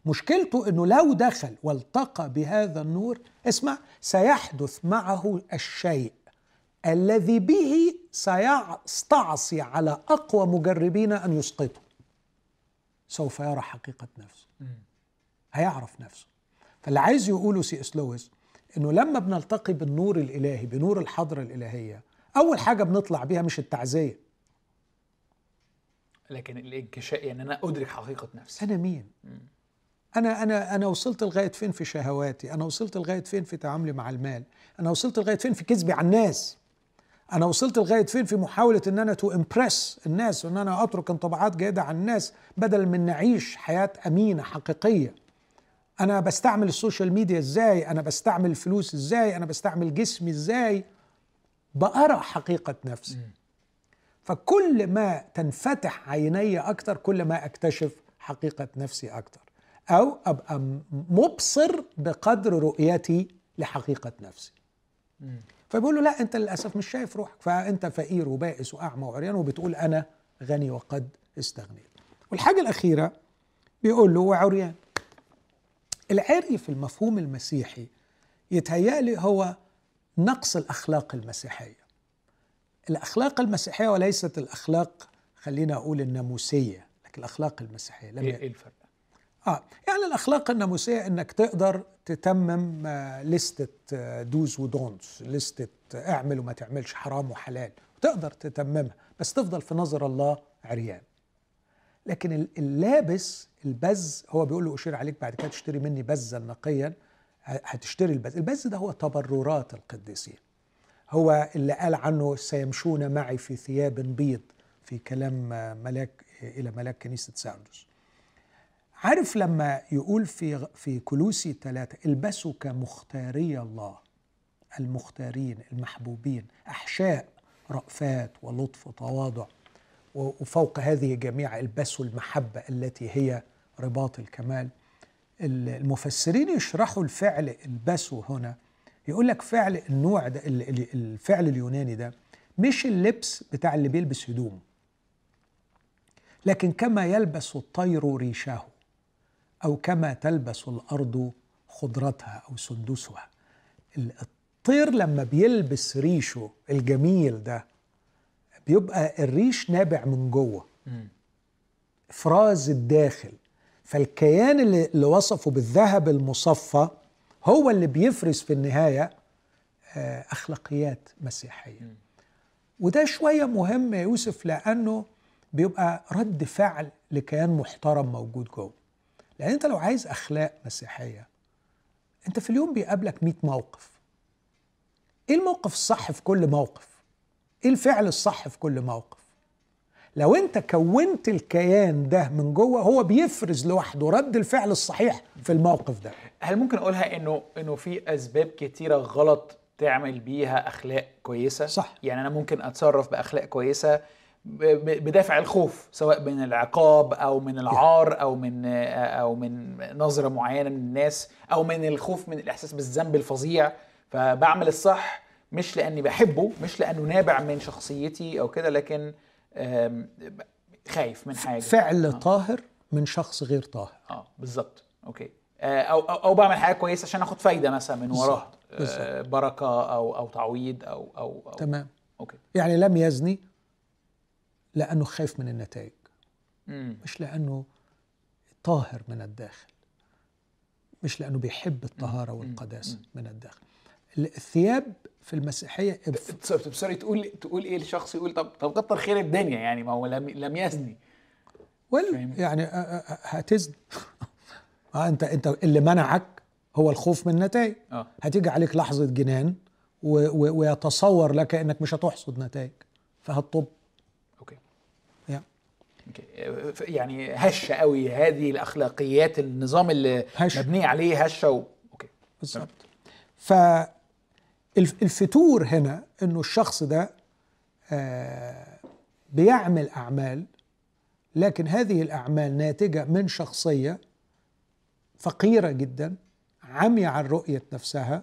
مشكلته إنه لو دخل والتقى بهذا النور اسمع سيحدث معه الشيء الذي به سيستعصي على أقوى مجربين أن يسقطه سوف يرى حقيقة نفسه. هيعرف نفسه. فاللي عايز يقوله سي إس لويس إنه لما بنلتقي بالنور الإلهي بنور الحضره الإلهية أول حاجة بنطلع بيها مش التعزية. لكن الانكشاف يعني أنا أدرك حقيقة نفسي. أنا مين؟ أنا أنا أنا وصلت لغاية فين في شهواتي؟ أنا وصلت لغاية فين في تعاملي مع المال؟ أنا وصلت لغاية فين في كذبي على الناس؟ أنا وصلت لغاية فين في محاولة إن أنا to impress الناس وإن أنا أترك انطباعات جيدة عن الناس بدل من نعيش حياة أمينة حقيقية؟ أنا بستعمل ال social media إزاي؟ أنا بستعمل الفلوس إزاي؟ أنا بستعمل جسمي إزاي؟ بقرا حقيقة نفسي. فكل ما تنفتح عيني أكتر كل ما أكتشف حقيقة نفسي أكتر أو أبقى م- مبصر بقدر رؤيتي لحقيقة نفسي. فبيقول له لا أنت للأسف مش شايف روحك فأنت فقير وبائس وأعمى وعريان وبتقول أنا غني وقد استغنيت والحاجة الأخيرة بيقول له وعريان العري في المفهوم المسيحي يتهيألي هو نقص الأخلاق المسيحية الأخلاق المسيحية وليست الأخلاق خلينا أقول الناموسية لكن الأخلاق المسيحية لم إيه إيه الفرق؟ آه يعني الأخلاق الناموسية إنك تقدر تتمم آه، لستة dos و don'ts لستة آه، اعمل وما تعملش حرام وحلال تقدر تتممها بس تفضل في نظر الله عريان لكن ال- اللابس البز هو بيقول له اشير عليك بعد كده تشتري مني بزا نقيا هتشتري البز. البز ده هو تبررات القديسين. هو اللي قال عنه سيمشون معي في ثياب بيض في كلام ملاك إلى ملاك كنيسة ساردس عارف لما يقول في في كلوسي ثلاثة البسوا كمختاري الله المختارين المحبوبين أحشاء رأفات ولطف وتواضع وفوق هذه جميع البسوا المحبة التي هي رباط الكمال. ال- المفسرين يشرحوا الفعل البسوا هنا. يقول لك فعل النوع ده ال- ال- الفعل اليوناني ده مش اللبس بتاع اللي بيلبس هدوم لكن كما يلبس الطير ريشه أو كما تلبس الأرض خضرتها أو سندسها. ال- الطير لما بيلبس ريشه الجميل ده بيبقى الريش نابع من جوه. افراز الداخل. فالكيان اللي, اللي وصفه بالذهب المصفى هو اللي بيفرز في النهاية آه، أخلاقيات مسيحية. وده شوية مهم يا يوسف لأنه بيبقى رد فعل لكيان محترم موجود جوه. لأن أنت لو عايز أخلاق مسيحية أنت في اليوم بيقابلك 100 موقف. إيه الموقف الصح في كل موقف؟ إيه الفعل الصح في كل موقف؟ لو أنت كونت الكيان ده من جوه هو بيفرز لوحده رد الفعل الصحيح في الموقف ده. هل ممكن أقولها إنه إنه في أسباب كتيرة غلط تعمل بيها أخلاق كويسة؟ صح. يعني أنا ممكن أتصرف بأخلاق كويسة بدافع الخوف سواء من العقاب أو من العار أو من أو من نظرة معينة من الناس أو من الخوف من الإحساس بالذنب الفظيع. فبعمل الصح مش لأني بحبه مش لأنه نابع من شخصيتي أو كده لكن خايف من حاجة. فعل طاهر من شخص غير طاهر. آه بالظبط. okay. آه، أو أو, أو بعمل حاجة كويسة عشان آخد فايدة مثلا من وراها. آه، بركة أو أو تعويض أو أو, أو. تمام. okay. يعني لم يزني لأنه خايف من النتائج. مم. مش لأنه طاهر من الداخل. مش لأنه بيحب الطهارة والقداسة من الداخل. الثياب في المسيحية sorry تقول تقول إيه الشخص يقول طب طب كتر خير الدنيا يعني ما هو لم لم يزني. وال فاهم؟ يعني آه، آه، آه، هتزن [laughs] آه انت أنت اللي منعك هو الخوف من النتائج آه. هتيجي عليك لحظة جنان و و ويتصور لك إنك مش هتحصد نتائج فهتطب. okay. يعني آه، ف- يعني هشة قوي هذه الأخلاقيات النظام اللي هشة. مبني عليه هشة و... أوكي. بالظبط. فالفتور هنا إنه الشخص ده آه، بيعمل أعمال لكن هذه الأعمال ناتجة من شخصية فقيرة جدا عمية عن رؤية نفسها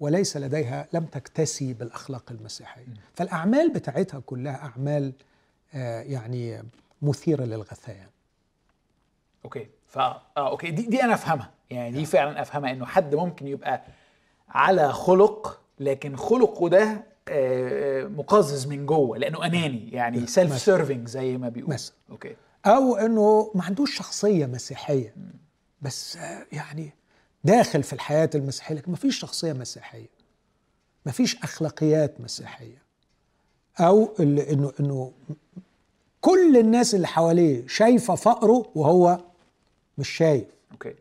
وليس لديها لم تكتسي بالأخلاق المسيحية. فالأعمال بتاعتها كلها أعمال آه، يعني مثيرة للغثيان. okay. فا آه okay. دي دي أنا أفهمها. يعني دي فعلا أفهمها إنه حد ممكن يبقى على خلق لكن خلقه ده آه، مقزز من جوه لأنه أناني يعني self-serving زي ما بيقول. مثلا. okay. أو إنه ما عندوش شخصية مسيحية. بس آه، يعني داخل في الحياة المسيحية لكن ما فيش شخصية مسيحية. ما فيش أخلاقيات مسيحية. أو إنه إنه كل الناس اللي حواليه شايفة فقره وهو مش شايف. أوكي.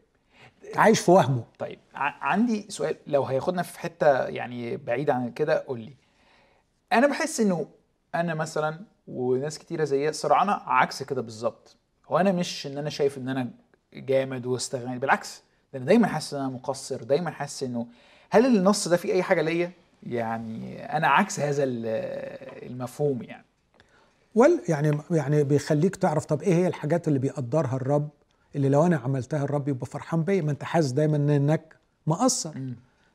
عايش في وهمه. طيب عندي سؤال لو هياخدنا في حتة يعني بعيده عن كده قول لي. أنا بحس إنه أنا مثلا وناس كتيرة زيي صراعنا عكس كده بالظبط هو أنا مش إن أنا شايف إن أنا جامد واستغنيت بالعكس ده أنا دايما حاسس إن أنا مقصر دايما حاسس إنه هل النص ده فيه أي حاجة ليا؟ يعني أنا عكس هذا ال- المفهوم يعني. وال يعني يعني بيخليك تعرف طب إيه هي الحاجات اللي بيقدرها الرب اللي لو أنا عملتها الرب يبقى فرحان بيا ما أنت حاسس دايما إنك مقصر.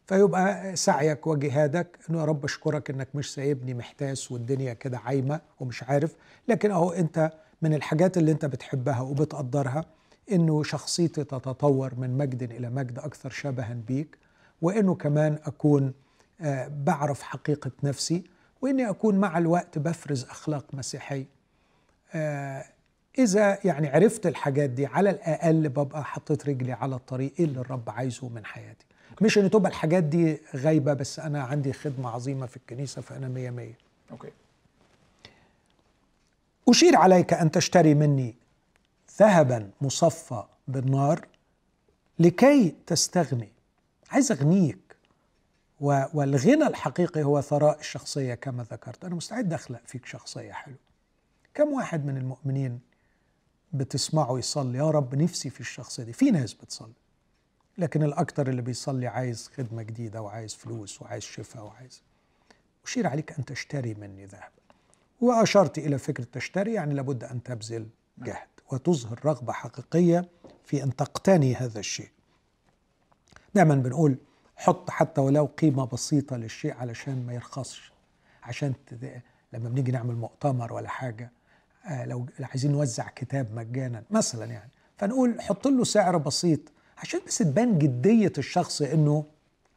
فيبقى سعيك وجهادك إنه يا رب أشكرك إنك مش سايبني محتاس والدنيا كده عايمة ومش عارف. لكن أهو أنت من الحاجات اللي أنت بتحبها وبتقدرها إنه شخصيتي تتطور من مجد إلى مجد أكثر شبها بيك وإنه كمان أكون آه، بعرف حقيقة نفسي وإني أكون مع الوقت بفرز أخلاق مسيحية آه، إذا يعني عرفت الحاجات دي على الأقل ببقى حطيت رجلي على الطريق اللي الرب عايزه من حياتي. مش إن تبقى الحاجات دي غايبة بس أنا عندي خدمة عظيمة في الكنيسة فأنا مية مية. أوكي. أشير عليك أن تشتري مني ذهبا مصفى بالنار لكي تستغني. عايز أغنيك. و- والغنى الحقيقي هو ثراء الشخصية كما ذكرت. أنا مستعد أخلق فيك شخصية حلوة. كم واحد من المؤمنين بتسمعه يصلي. يا رب نفسي في الشخصية دي. في ناس بتصلي لكن الأكتر اللي بيصلي عايز خدمة جديدة وعايز فلوس وعايز شفاء وعايز. أشير عليك أن تشتري مني ذهب. وأشرت إلى فكرة تشتري يعني لابد أن تبذل جهد وتظهر رغبة حقيقية في أن تقتني هذا الشيء. دائما بنقول حط حتى ولو قيمة بسيطة للشيء علشان ما يرخصش. عشان. لما بنيجي نعمل مؤتمر ولا حاجة لو عايزين نوزع كتاب مجانا مثلا يعني. فنقول حط له سعر بسيط عشان بس تبان جدية الشخص إنه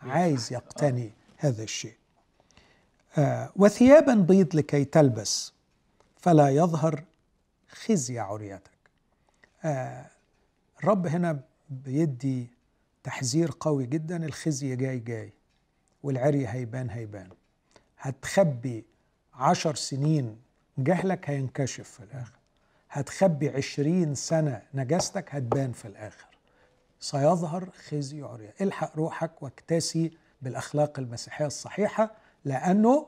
عايز يقتني هذا الشيء. آه وثيابا بيض لكي تلبس فلا يظهر خزي عريتك آه الرب هنا بيدي تحذير قوي جدا الخزي جاي جاي والعري هيبان هيبان. هتخبي عشر سنين جهلك هينكشف في الآخر. هتخبي عشرين سنة نجاستك هتبان في الآخر. سيظهر خزي عريان. الحق روحك واكتسي بالأخلاق المسيحية الصحيحة لأنه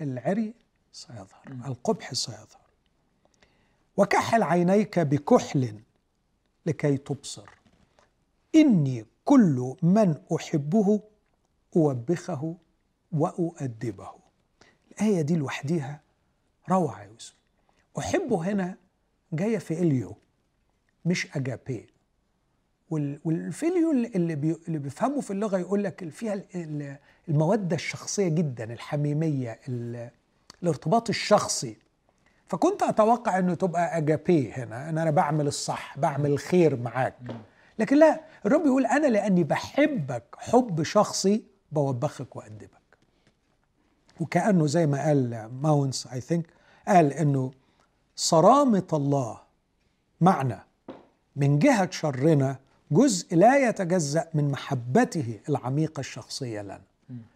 العري سيظهر القبح سيظهر. وكحل عينيك بكحل لكي تبصر. إني كل من أحبه أوبخه وأؤدبه. الآية دي لوحديها روعة يا يوسف. أحبه هنا جاية فيليو مش أجابي. وال- والفيليو اللي بي اللي بيفهمه في اللغة يقول لك فيها ال- ال- المودة الشخصية جدا الحميمية ال- الارتباط الشخصي. فكنت أتوقع أنه تبقى أجابي هنا أن أنا بعمل الصح بعمل الخير معاك. لكن لا الرب يقول أنا لأني بحبك حب شخصي بوبخك وأدبك. وكأنه زي ما قال ماونس I think قال إنه صرامة الله معنا من جهة شرنا جزء لا يتجزأ من محبته العميقة الشخصية لنا.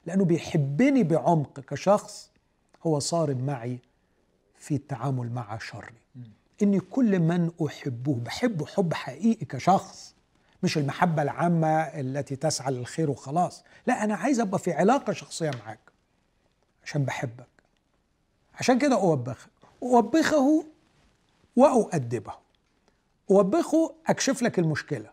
لأنه بيحبني بعمق كشخص هو صارم معي في التعامل مع شري. إني كل من أحبه بحبه حب حقيقي كشخص مش المحبة العامة التي تسعى للخير وخلاص. لا أنا عايز أبقى في علاقة شخصية معاك. عشان بحبك. عشان كده أوبخك أوبخه وأؤدبه. أوبخه أكشف لك المشكلة.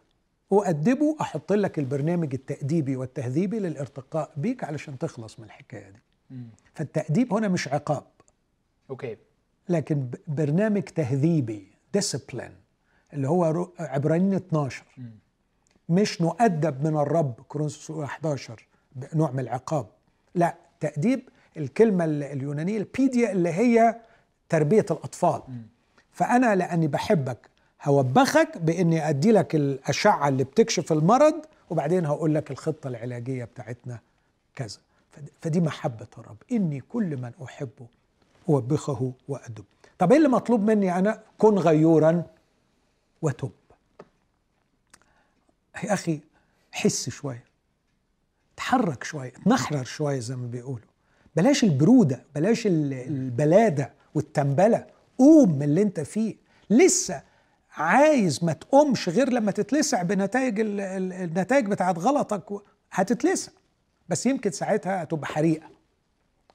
أؤدبه أحط لك البرنامج التأديبي والتهذيبي للارتقاء بيك علشان تخلص من الحكاية دي. فالتأديب هنا مش عقاب. okay. لكن برنامج تهذيبي discipline اللي هو عبرانيين 12 مش نؤدب من الرب كورنثوس 11 نوع من العقاب. لا تأديب الكلمة ال- اليونانية البيديا اللي هي تربية الأطفال. فأنا لأني بحبك هوبخك بإني أدي لك الأشعة اللي بتكشف المرض وبعدين هقول لك الخطة العلاجية بتاعتنا كذا. فد- فدي محبة الرب. إني كل من أحبه أوبخه وأدب. طب إيه اللي مطلوب مني أنا؟ كن غيورا وتب. يا أخي حس شوية. تحرك شوية. تنحرر شوية زي ما بيقولوا. بلاش البرودة بلاش ال- البلادة والتنبلة قوم من اللي انت فيه. لسه عايز ما تقومش غير لما تتلسع بنتائج ال- ال- النتائج بتاعت غلطك هتتلسع. بس يمكن ساعتها هتبقى حريقة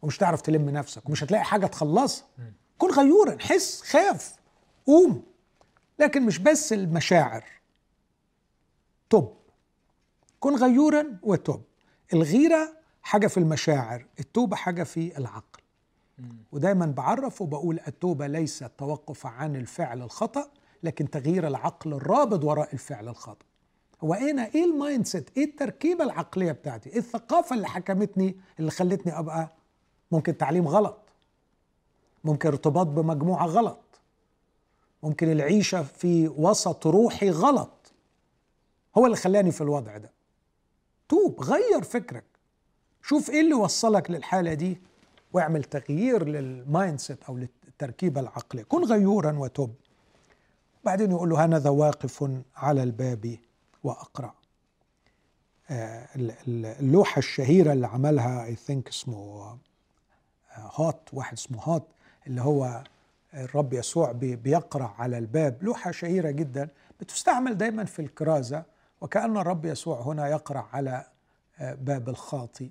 ومش تعرف تلم نفسك ومش هتلاقي حاجة تخلصها. كن غيورا حس خاف قوم. لكن مش بس المشاعر. تب كن غيورا وتب الغيرة حاجة في المشاعر التوبة حاجة في العقل. ودايما بعرف وبقول التوبة ليست التوقف عن الفعل الخطأ لكن تغيير العقل الرابض وراء الفعل الخطأ. هو أنا إيه ال mindset إيه التركيبة العقلية بتاعتي؟ إيه الثقافة اللي حكمتني اللي خلتني أبقى ممكن تعليم غلط؟ ممكن ارتباط بمجموعة غلط؟ ممكن العيشة في وسط روحي غلط؟ هو اللي خلاني في الوضع ده. توب غير فكرك. شوف إيه اللي وصلك للحالة دي واعمل تغيير لل mindset أو للتركيبة العقلية. كن غيورا وتب. بعدين يقول له هنذا واقف على الباب واقرع آه، اللوحة الشهيرة اللي عملها I think اسمه هنت واحد اسمه هنت اللي هو الرب يسوع بيقرع على الباب. لوحة شهيرة جدا. بتستعمل دايما في الكرازة وكأن الرب يسوع هنا يقرع على آه، باب الخاطي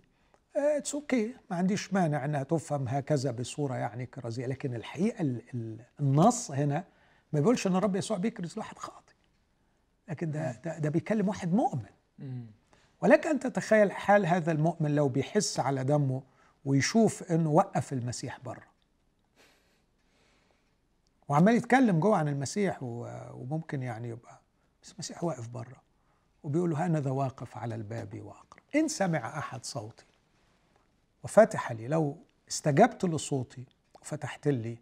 it's آه، okay ما عنديش مانع إنها تفهم هكذا بصورة يعني كرازية. لكن الحقيقة النص هنا ما بيقولش إن الرب يسوع بيكرز واحد خاطي لكن ده ده, ده بيكلم واحد مؤمن. ولك أن تتخيل حال هذا المؤمن لو بيحس على دمه ويشوف إنه وقف المسيح بره وعمال يتكلم جوه عن المسيح وممكن يعني يبقى بس المسيح واقف بره وبيقول له هانذا واقف على الباب واقرا إن سمع أحد صوتي. وفتح لي لو استجبت لصوتي وفتحت لي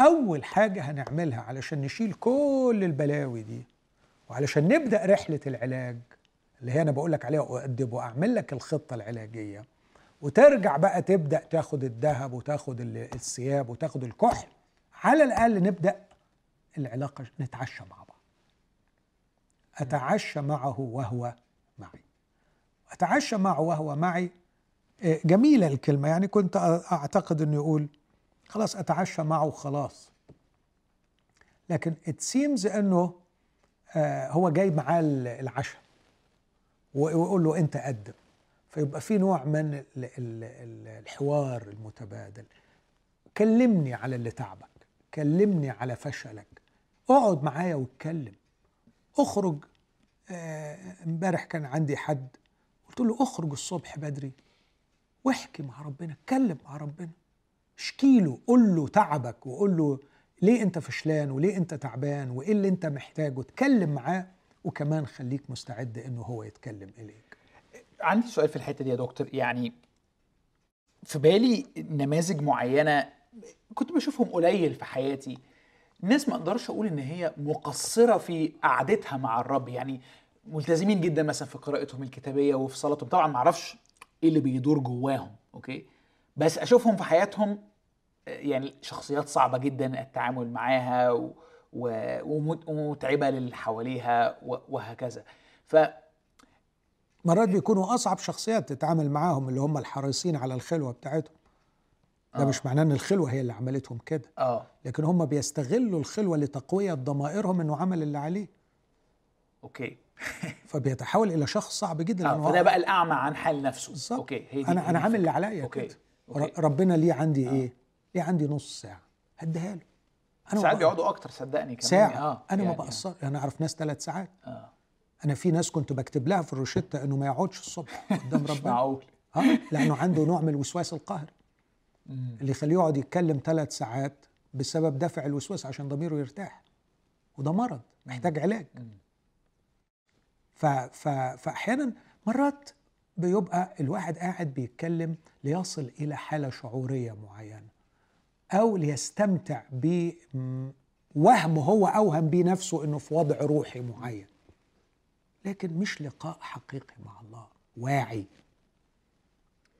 أول حاجة هنعملها علشان نشيل كل البلاوي دي وعلشان نبدأ رحلة العلاج اللي هي أنا بقول لك عليها اؤدب وأعمل لك الخطة العلاجية وترجع بقى تبدأ تاخد الذهب وتاخد الثياب وتاخد الكحل على الأقل نبدأ العلاقة نتعشى مع بعض. أتعشى معه وهو معي. أتعشى معه وهو معي جميلة الكلمة. يعني كنت أعتقد أنه يقول خلاص أتعشى معه خلاص لكن it seems أنه آه، هو جاي معاه العشاء ويقول له أنت قدم. فيبقى في نوع من الحوار المتبادل. كلمني على اللي تعبك. كلمني على فشلك. اقعد معايا واتكلم. اخرج آه، امبارح كان عندي حد. قلت له اخرج الصبح بدري. واحكي مع ربنا اتكلم مع ربنا. اشكي له قول له تعبك وقول له ليه انت فشلان وليه انت تعبان وايه اللي انت محتاجه اتكلم معاه وكمان خليك مستعد انه هو يتكلم إليك. عندي سؤال في الحتة دي يا دكتور يعني في بالي نماذج معينة كنت بشوفهم قليل في حياتي. ناس ما أقدرش أقول ان هي مقصرة في قعدتها مع الرب يعني ملتزمين جدا مثلا في قراءتهم الكتابية وفي صلاتهم. طبعا ما أعرفش إيه اللي بيدور جواهم أوكي؟ بس أشوفهم في حياتهم يعني شخصيات صعبة جدا التعامل معاها و... و... ومتعبة للي حواليها و... وهكذا. ف مرات بيكونوا أصعب شخصيات تتعامل معاهم اللي هم الحريصين على الخلوة بتاعتهم. ده آه. مش معناه إن الخلوة هي اللي عملتهم كده. آه. لكن هم بيستغلوا الخلوة لتقوية ضمائرهم إنه عمل اللي عليه. okay. [laughs] فبيتحول إلى شخص صعب جدا آه فده بقى الأعمى عن حال نفسه. بالظبط. okay هي دي أنا أنا عامل اللي عليا okay. كده okay. ربنا ليه عندي آه. إيه؟ ليه عندي نص ساعة؟ هديها له. أنا ساعات بيقعدوا أكتر صدقني كمان. ساعة. آه. أنا يعني. ما بقصر أنا أعرف ناس ثلاث ساعات. آه. أنا في ناس كنت بكتب لها في الروشتة إنه ما يقعدش الصبح قدام [laughs] ربنا. معقول. آه لأنه عنده نوع من الوسواس القهري. اللي يخليه يقعد يتكلم ثلاث ساعات بسبب دفع الوسواس عشان ضميره يرتاح. وده مرض محتاج علاج. فأحيانا مرات بيبقى الواحد قاعد بيتكلم ليصل إلى حالة شعورية معينة أو ليستمتع بوهم هو أوهم بيه نفسه إنه في وضع روحي معين. لكن مش لقاء حقيقي مع الله واعي.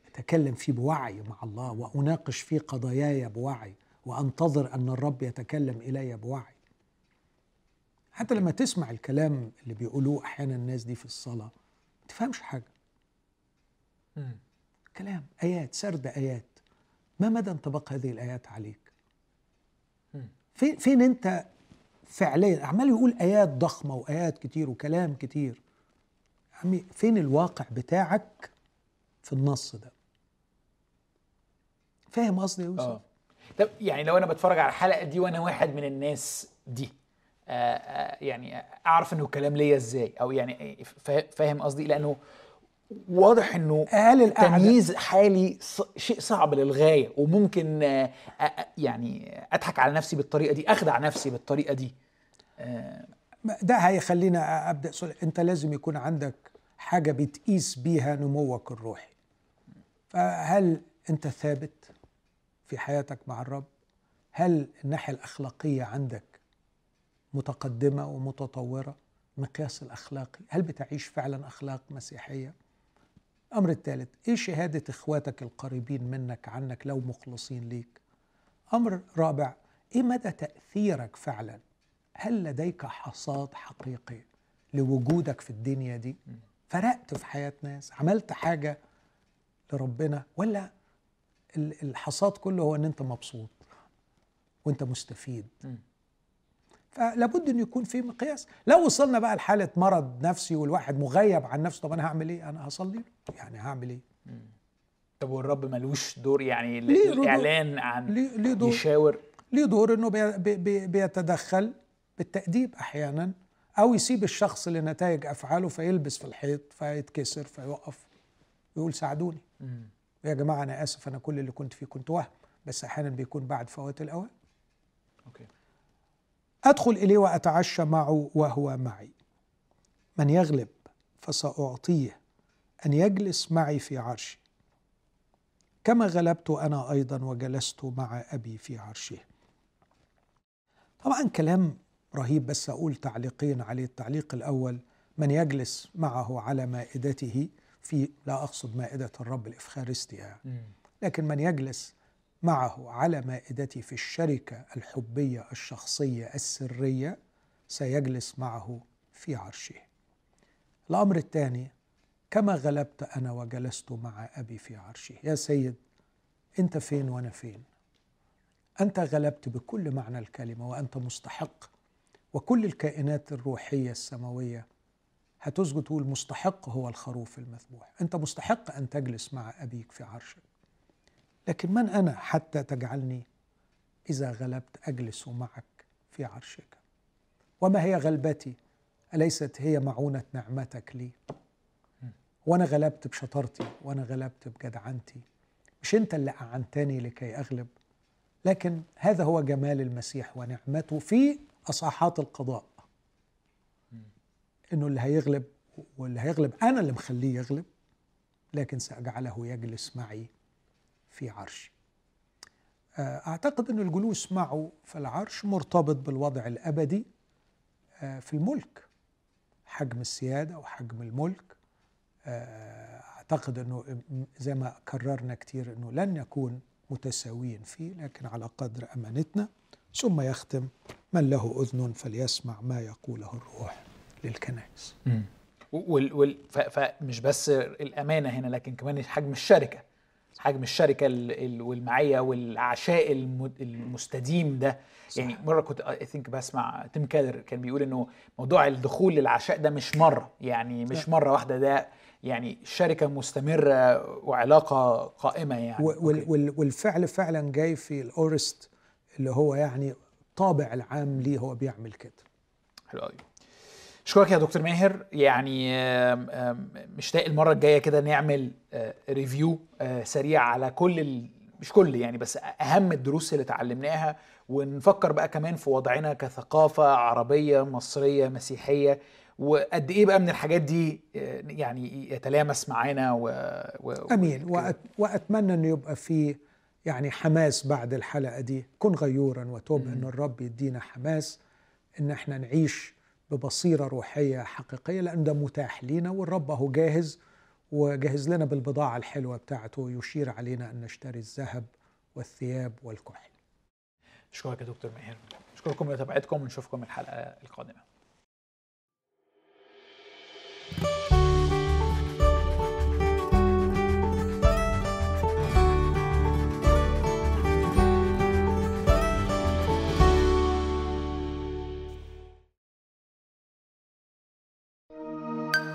أتكلم فيه بوعي مع الله وأناقش فيه قضاياي بوعي وأنتظر أن الرب يتكلم إلي بوعي. حتى لما تسمع الكلام اللي بيقولوه أحيانا الناس دي في الصلاة ما تفهمش حاجة. كلام آيات سرد آيات. ما مدى انطباق هذه الآيات عليك؟ فين, فين أنت فعليا؟ عمال يقول آيات ضخمة وآيات كتير وكلام كتير. عمي فين الواقع بتاعك في النص ده؟ فاهم قصدي يا يوسف؟ آه. طب يعني لو أنا بتفرج على الحلقة دي وأنا واحد من الناس دي آه آه يعني أعرف إنه الكلام ليا إزاي أو يعني فاهم قصدي؟ لأنه واضح إنه أقل تمييز حالي شيء صعب للغاية وممكن آه آه يعني أضحك على نفسي بالطريقة دي أخدع نفسي بالطريقة دي. آه ده هيخلينا أبدأ سؤال. أنت لازم يكون عندك حاجة بتقيس بيها نموك الروحي. فهل أنت ثابت في حياتك مع الرب؟ هل الناحية الأخلاقية عندك متقدمة ومتطورة مقياس الأخلاقي. هل بتعيش فعلا أخلاق مسيحية؟ الأمر الثالث إيه شهادة إخواتك القريبين منك عنك لو مخلصين ليك؟ أمر رابع إيه مدى تأثيرك فعلا؟ هل لديك حصاد حقيقي لوجودك في الدنيا دي؟ فرقت في حياة ناس؟ عملت حاجة لربنا؟ ولا الحصاد كله هو إن أنت مبسوط وأنت مستفيد؟ فلابد ان يكون في مقياس. لو وصلنا بقى لحالة مرض نفسي والواحد مغيب عن نفسه طب أنا هعمل إيه؟ أنا هصلي. يعني هعمل إيه؟ طب والرب ملوش دور يعني الاعلان عن ليه, ليه دور؟ يشاور؟ ليه دور إنه بي بي بيتدخل بالتأديب أحيانا أو يسيب الشخص لنتائج أفعاله فيلبس في الحيط فيتكسر فيوقف يقول ساعدوني. يا جماعة أنا آسف أنا كل اللي كنت فيه كنت وهم بس أحيانا بيكون بعد فوات الأوان. okay. أدخل إليه وأتعشى معه وهو معي. من يغلب فسأعطيه أن يجلس معي في عرشي كما غلبت أنا أيضا وجلست مع أبي في عرشه. طبعا كلام رهيب بس أقول تعليقين عليه. التعليق الأول من يجلس معه على مائدته في لا أقصد مائدة الرب الإفخارستيا لكن من يجلس معه على مائدته في الشركة الحبية الشخصية السرية سيجلس معه في عرشه. الأمر الثاني كما غلبت أنا وجلست مع أبي في عرشه. يا سيد أنت فين وأنا فين؟ أنت غلبت بكل معنى الكلمة وأنت مستحق وكل الكائنات الروحية السماوية هتسجد تقول مستحق هو الخروف المذبوح. أنت مستحق أن تجلس مع أبيك في عرشك. لكن من أنا حتى تجعلني إذا غلبت أجلس معك في عرشك؟ وما هي غلبتي؟ أليست هي معونة نعمتك لي؟ وأنا غلبت بشطارتي وأنا غلبت بجدعنتي. مش أنت اللي أعنتني لكي أغلب لكن هذا هو جمال المسيح ونعمته في اصحاحات القضاء. إنه اللي هيغلب واللي هيغلب أنا اللي مخليه يغلب لكن سأجعله يجلس معي في عرشي آه، أعتقد أن الجلوس معه في العرش مرتبط بالوضع الأبدي آه، في الملك. حجم السيادة وحجم الملك. آه، أعتقد أنه زي ما كررنا كتير أنه لن يكون متساويين فيه لكن على قدر أمانتنا ثم يختم من له أذن فليسمع ما يقوله الروح للكنائس. وال وال فمش بس الأمانة هنا لكن كمان حجم الشركة. حجم الشركة والمعية والعشاء المستديم ده. صح. يعني مرة كنت اي ثينك بسمع تيم كادر كان بيقول إنه موضوع الدخول للعشاء ده مش مرة. يعني مش مرة واحدة ده يعني شركة مستمرة وعلاقة قائمة يعني. وال والفعل فعلا جاي في الأورست اللي هو يعني طابع العام ليه هو بيعمل كده. حلو قوي اشكرك يا دكتور ماهر. يعني مشتاق المرة الجاية كده نعمل ريفيو آه، آه، سريع على كل ال... مش كل يعني بس أهم الدروس اللي اتعلمناها. ونفكر بقى كمان في وضعنا كثقافة عربية مصرية مسيحية. وقد إيه بقى من الحاجات دي آه، يعني يتلامس معانا و... و... أمين. وأت... وأتمنى انه يبقى في يعني حماس بعد الحلقة دي. كن غيورا وتوب إن الرب يدينا حماس إن إحنا نعيش ببصيرة روحية حقيقية لأن ده متاح لينا والرب هو جاهز وجهز لنا بالبضاعة الحلوة بتاعته يشير علينا أن نشتري الذهب والثياب والكحل. أشكرك يا دكتور ماهر. أشكركم لمتابعتكم ونشوفكم الحلقة القادمة.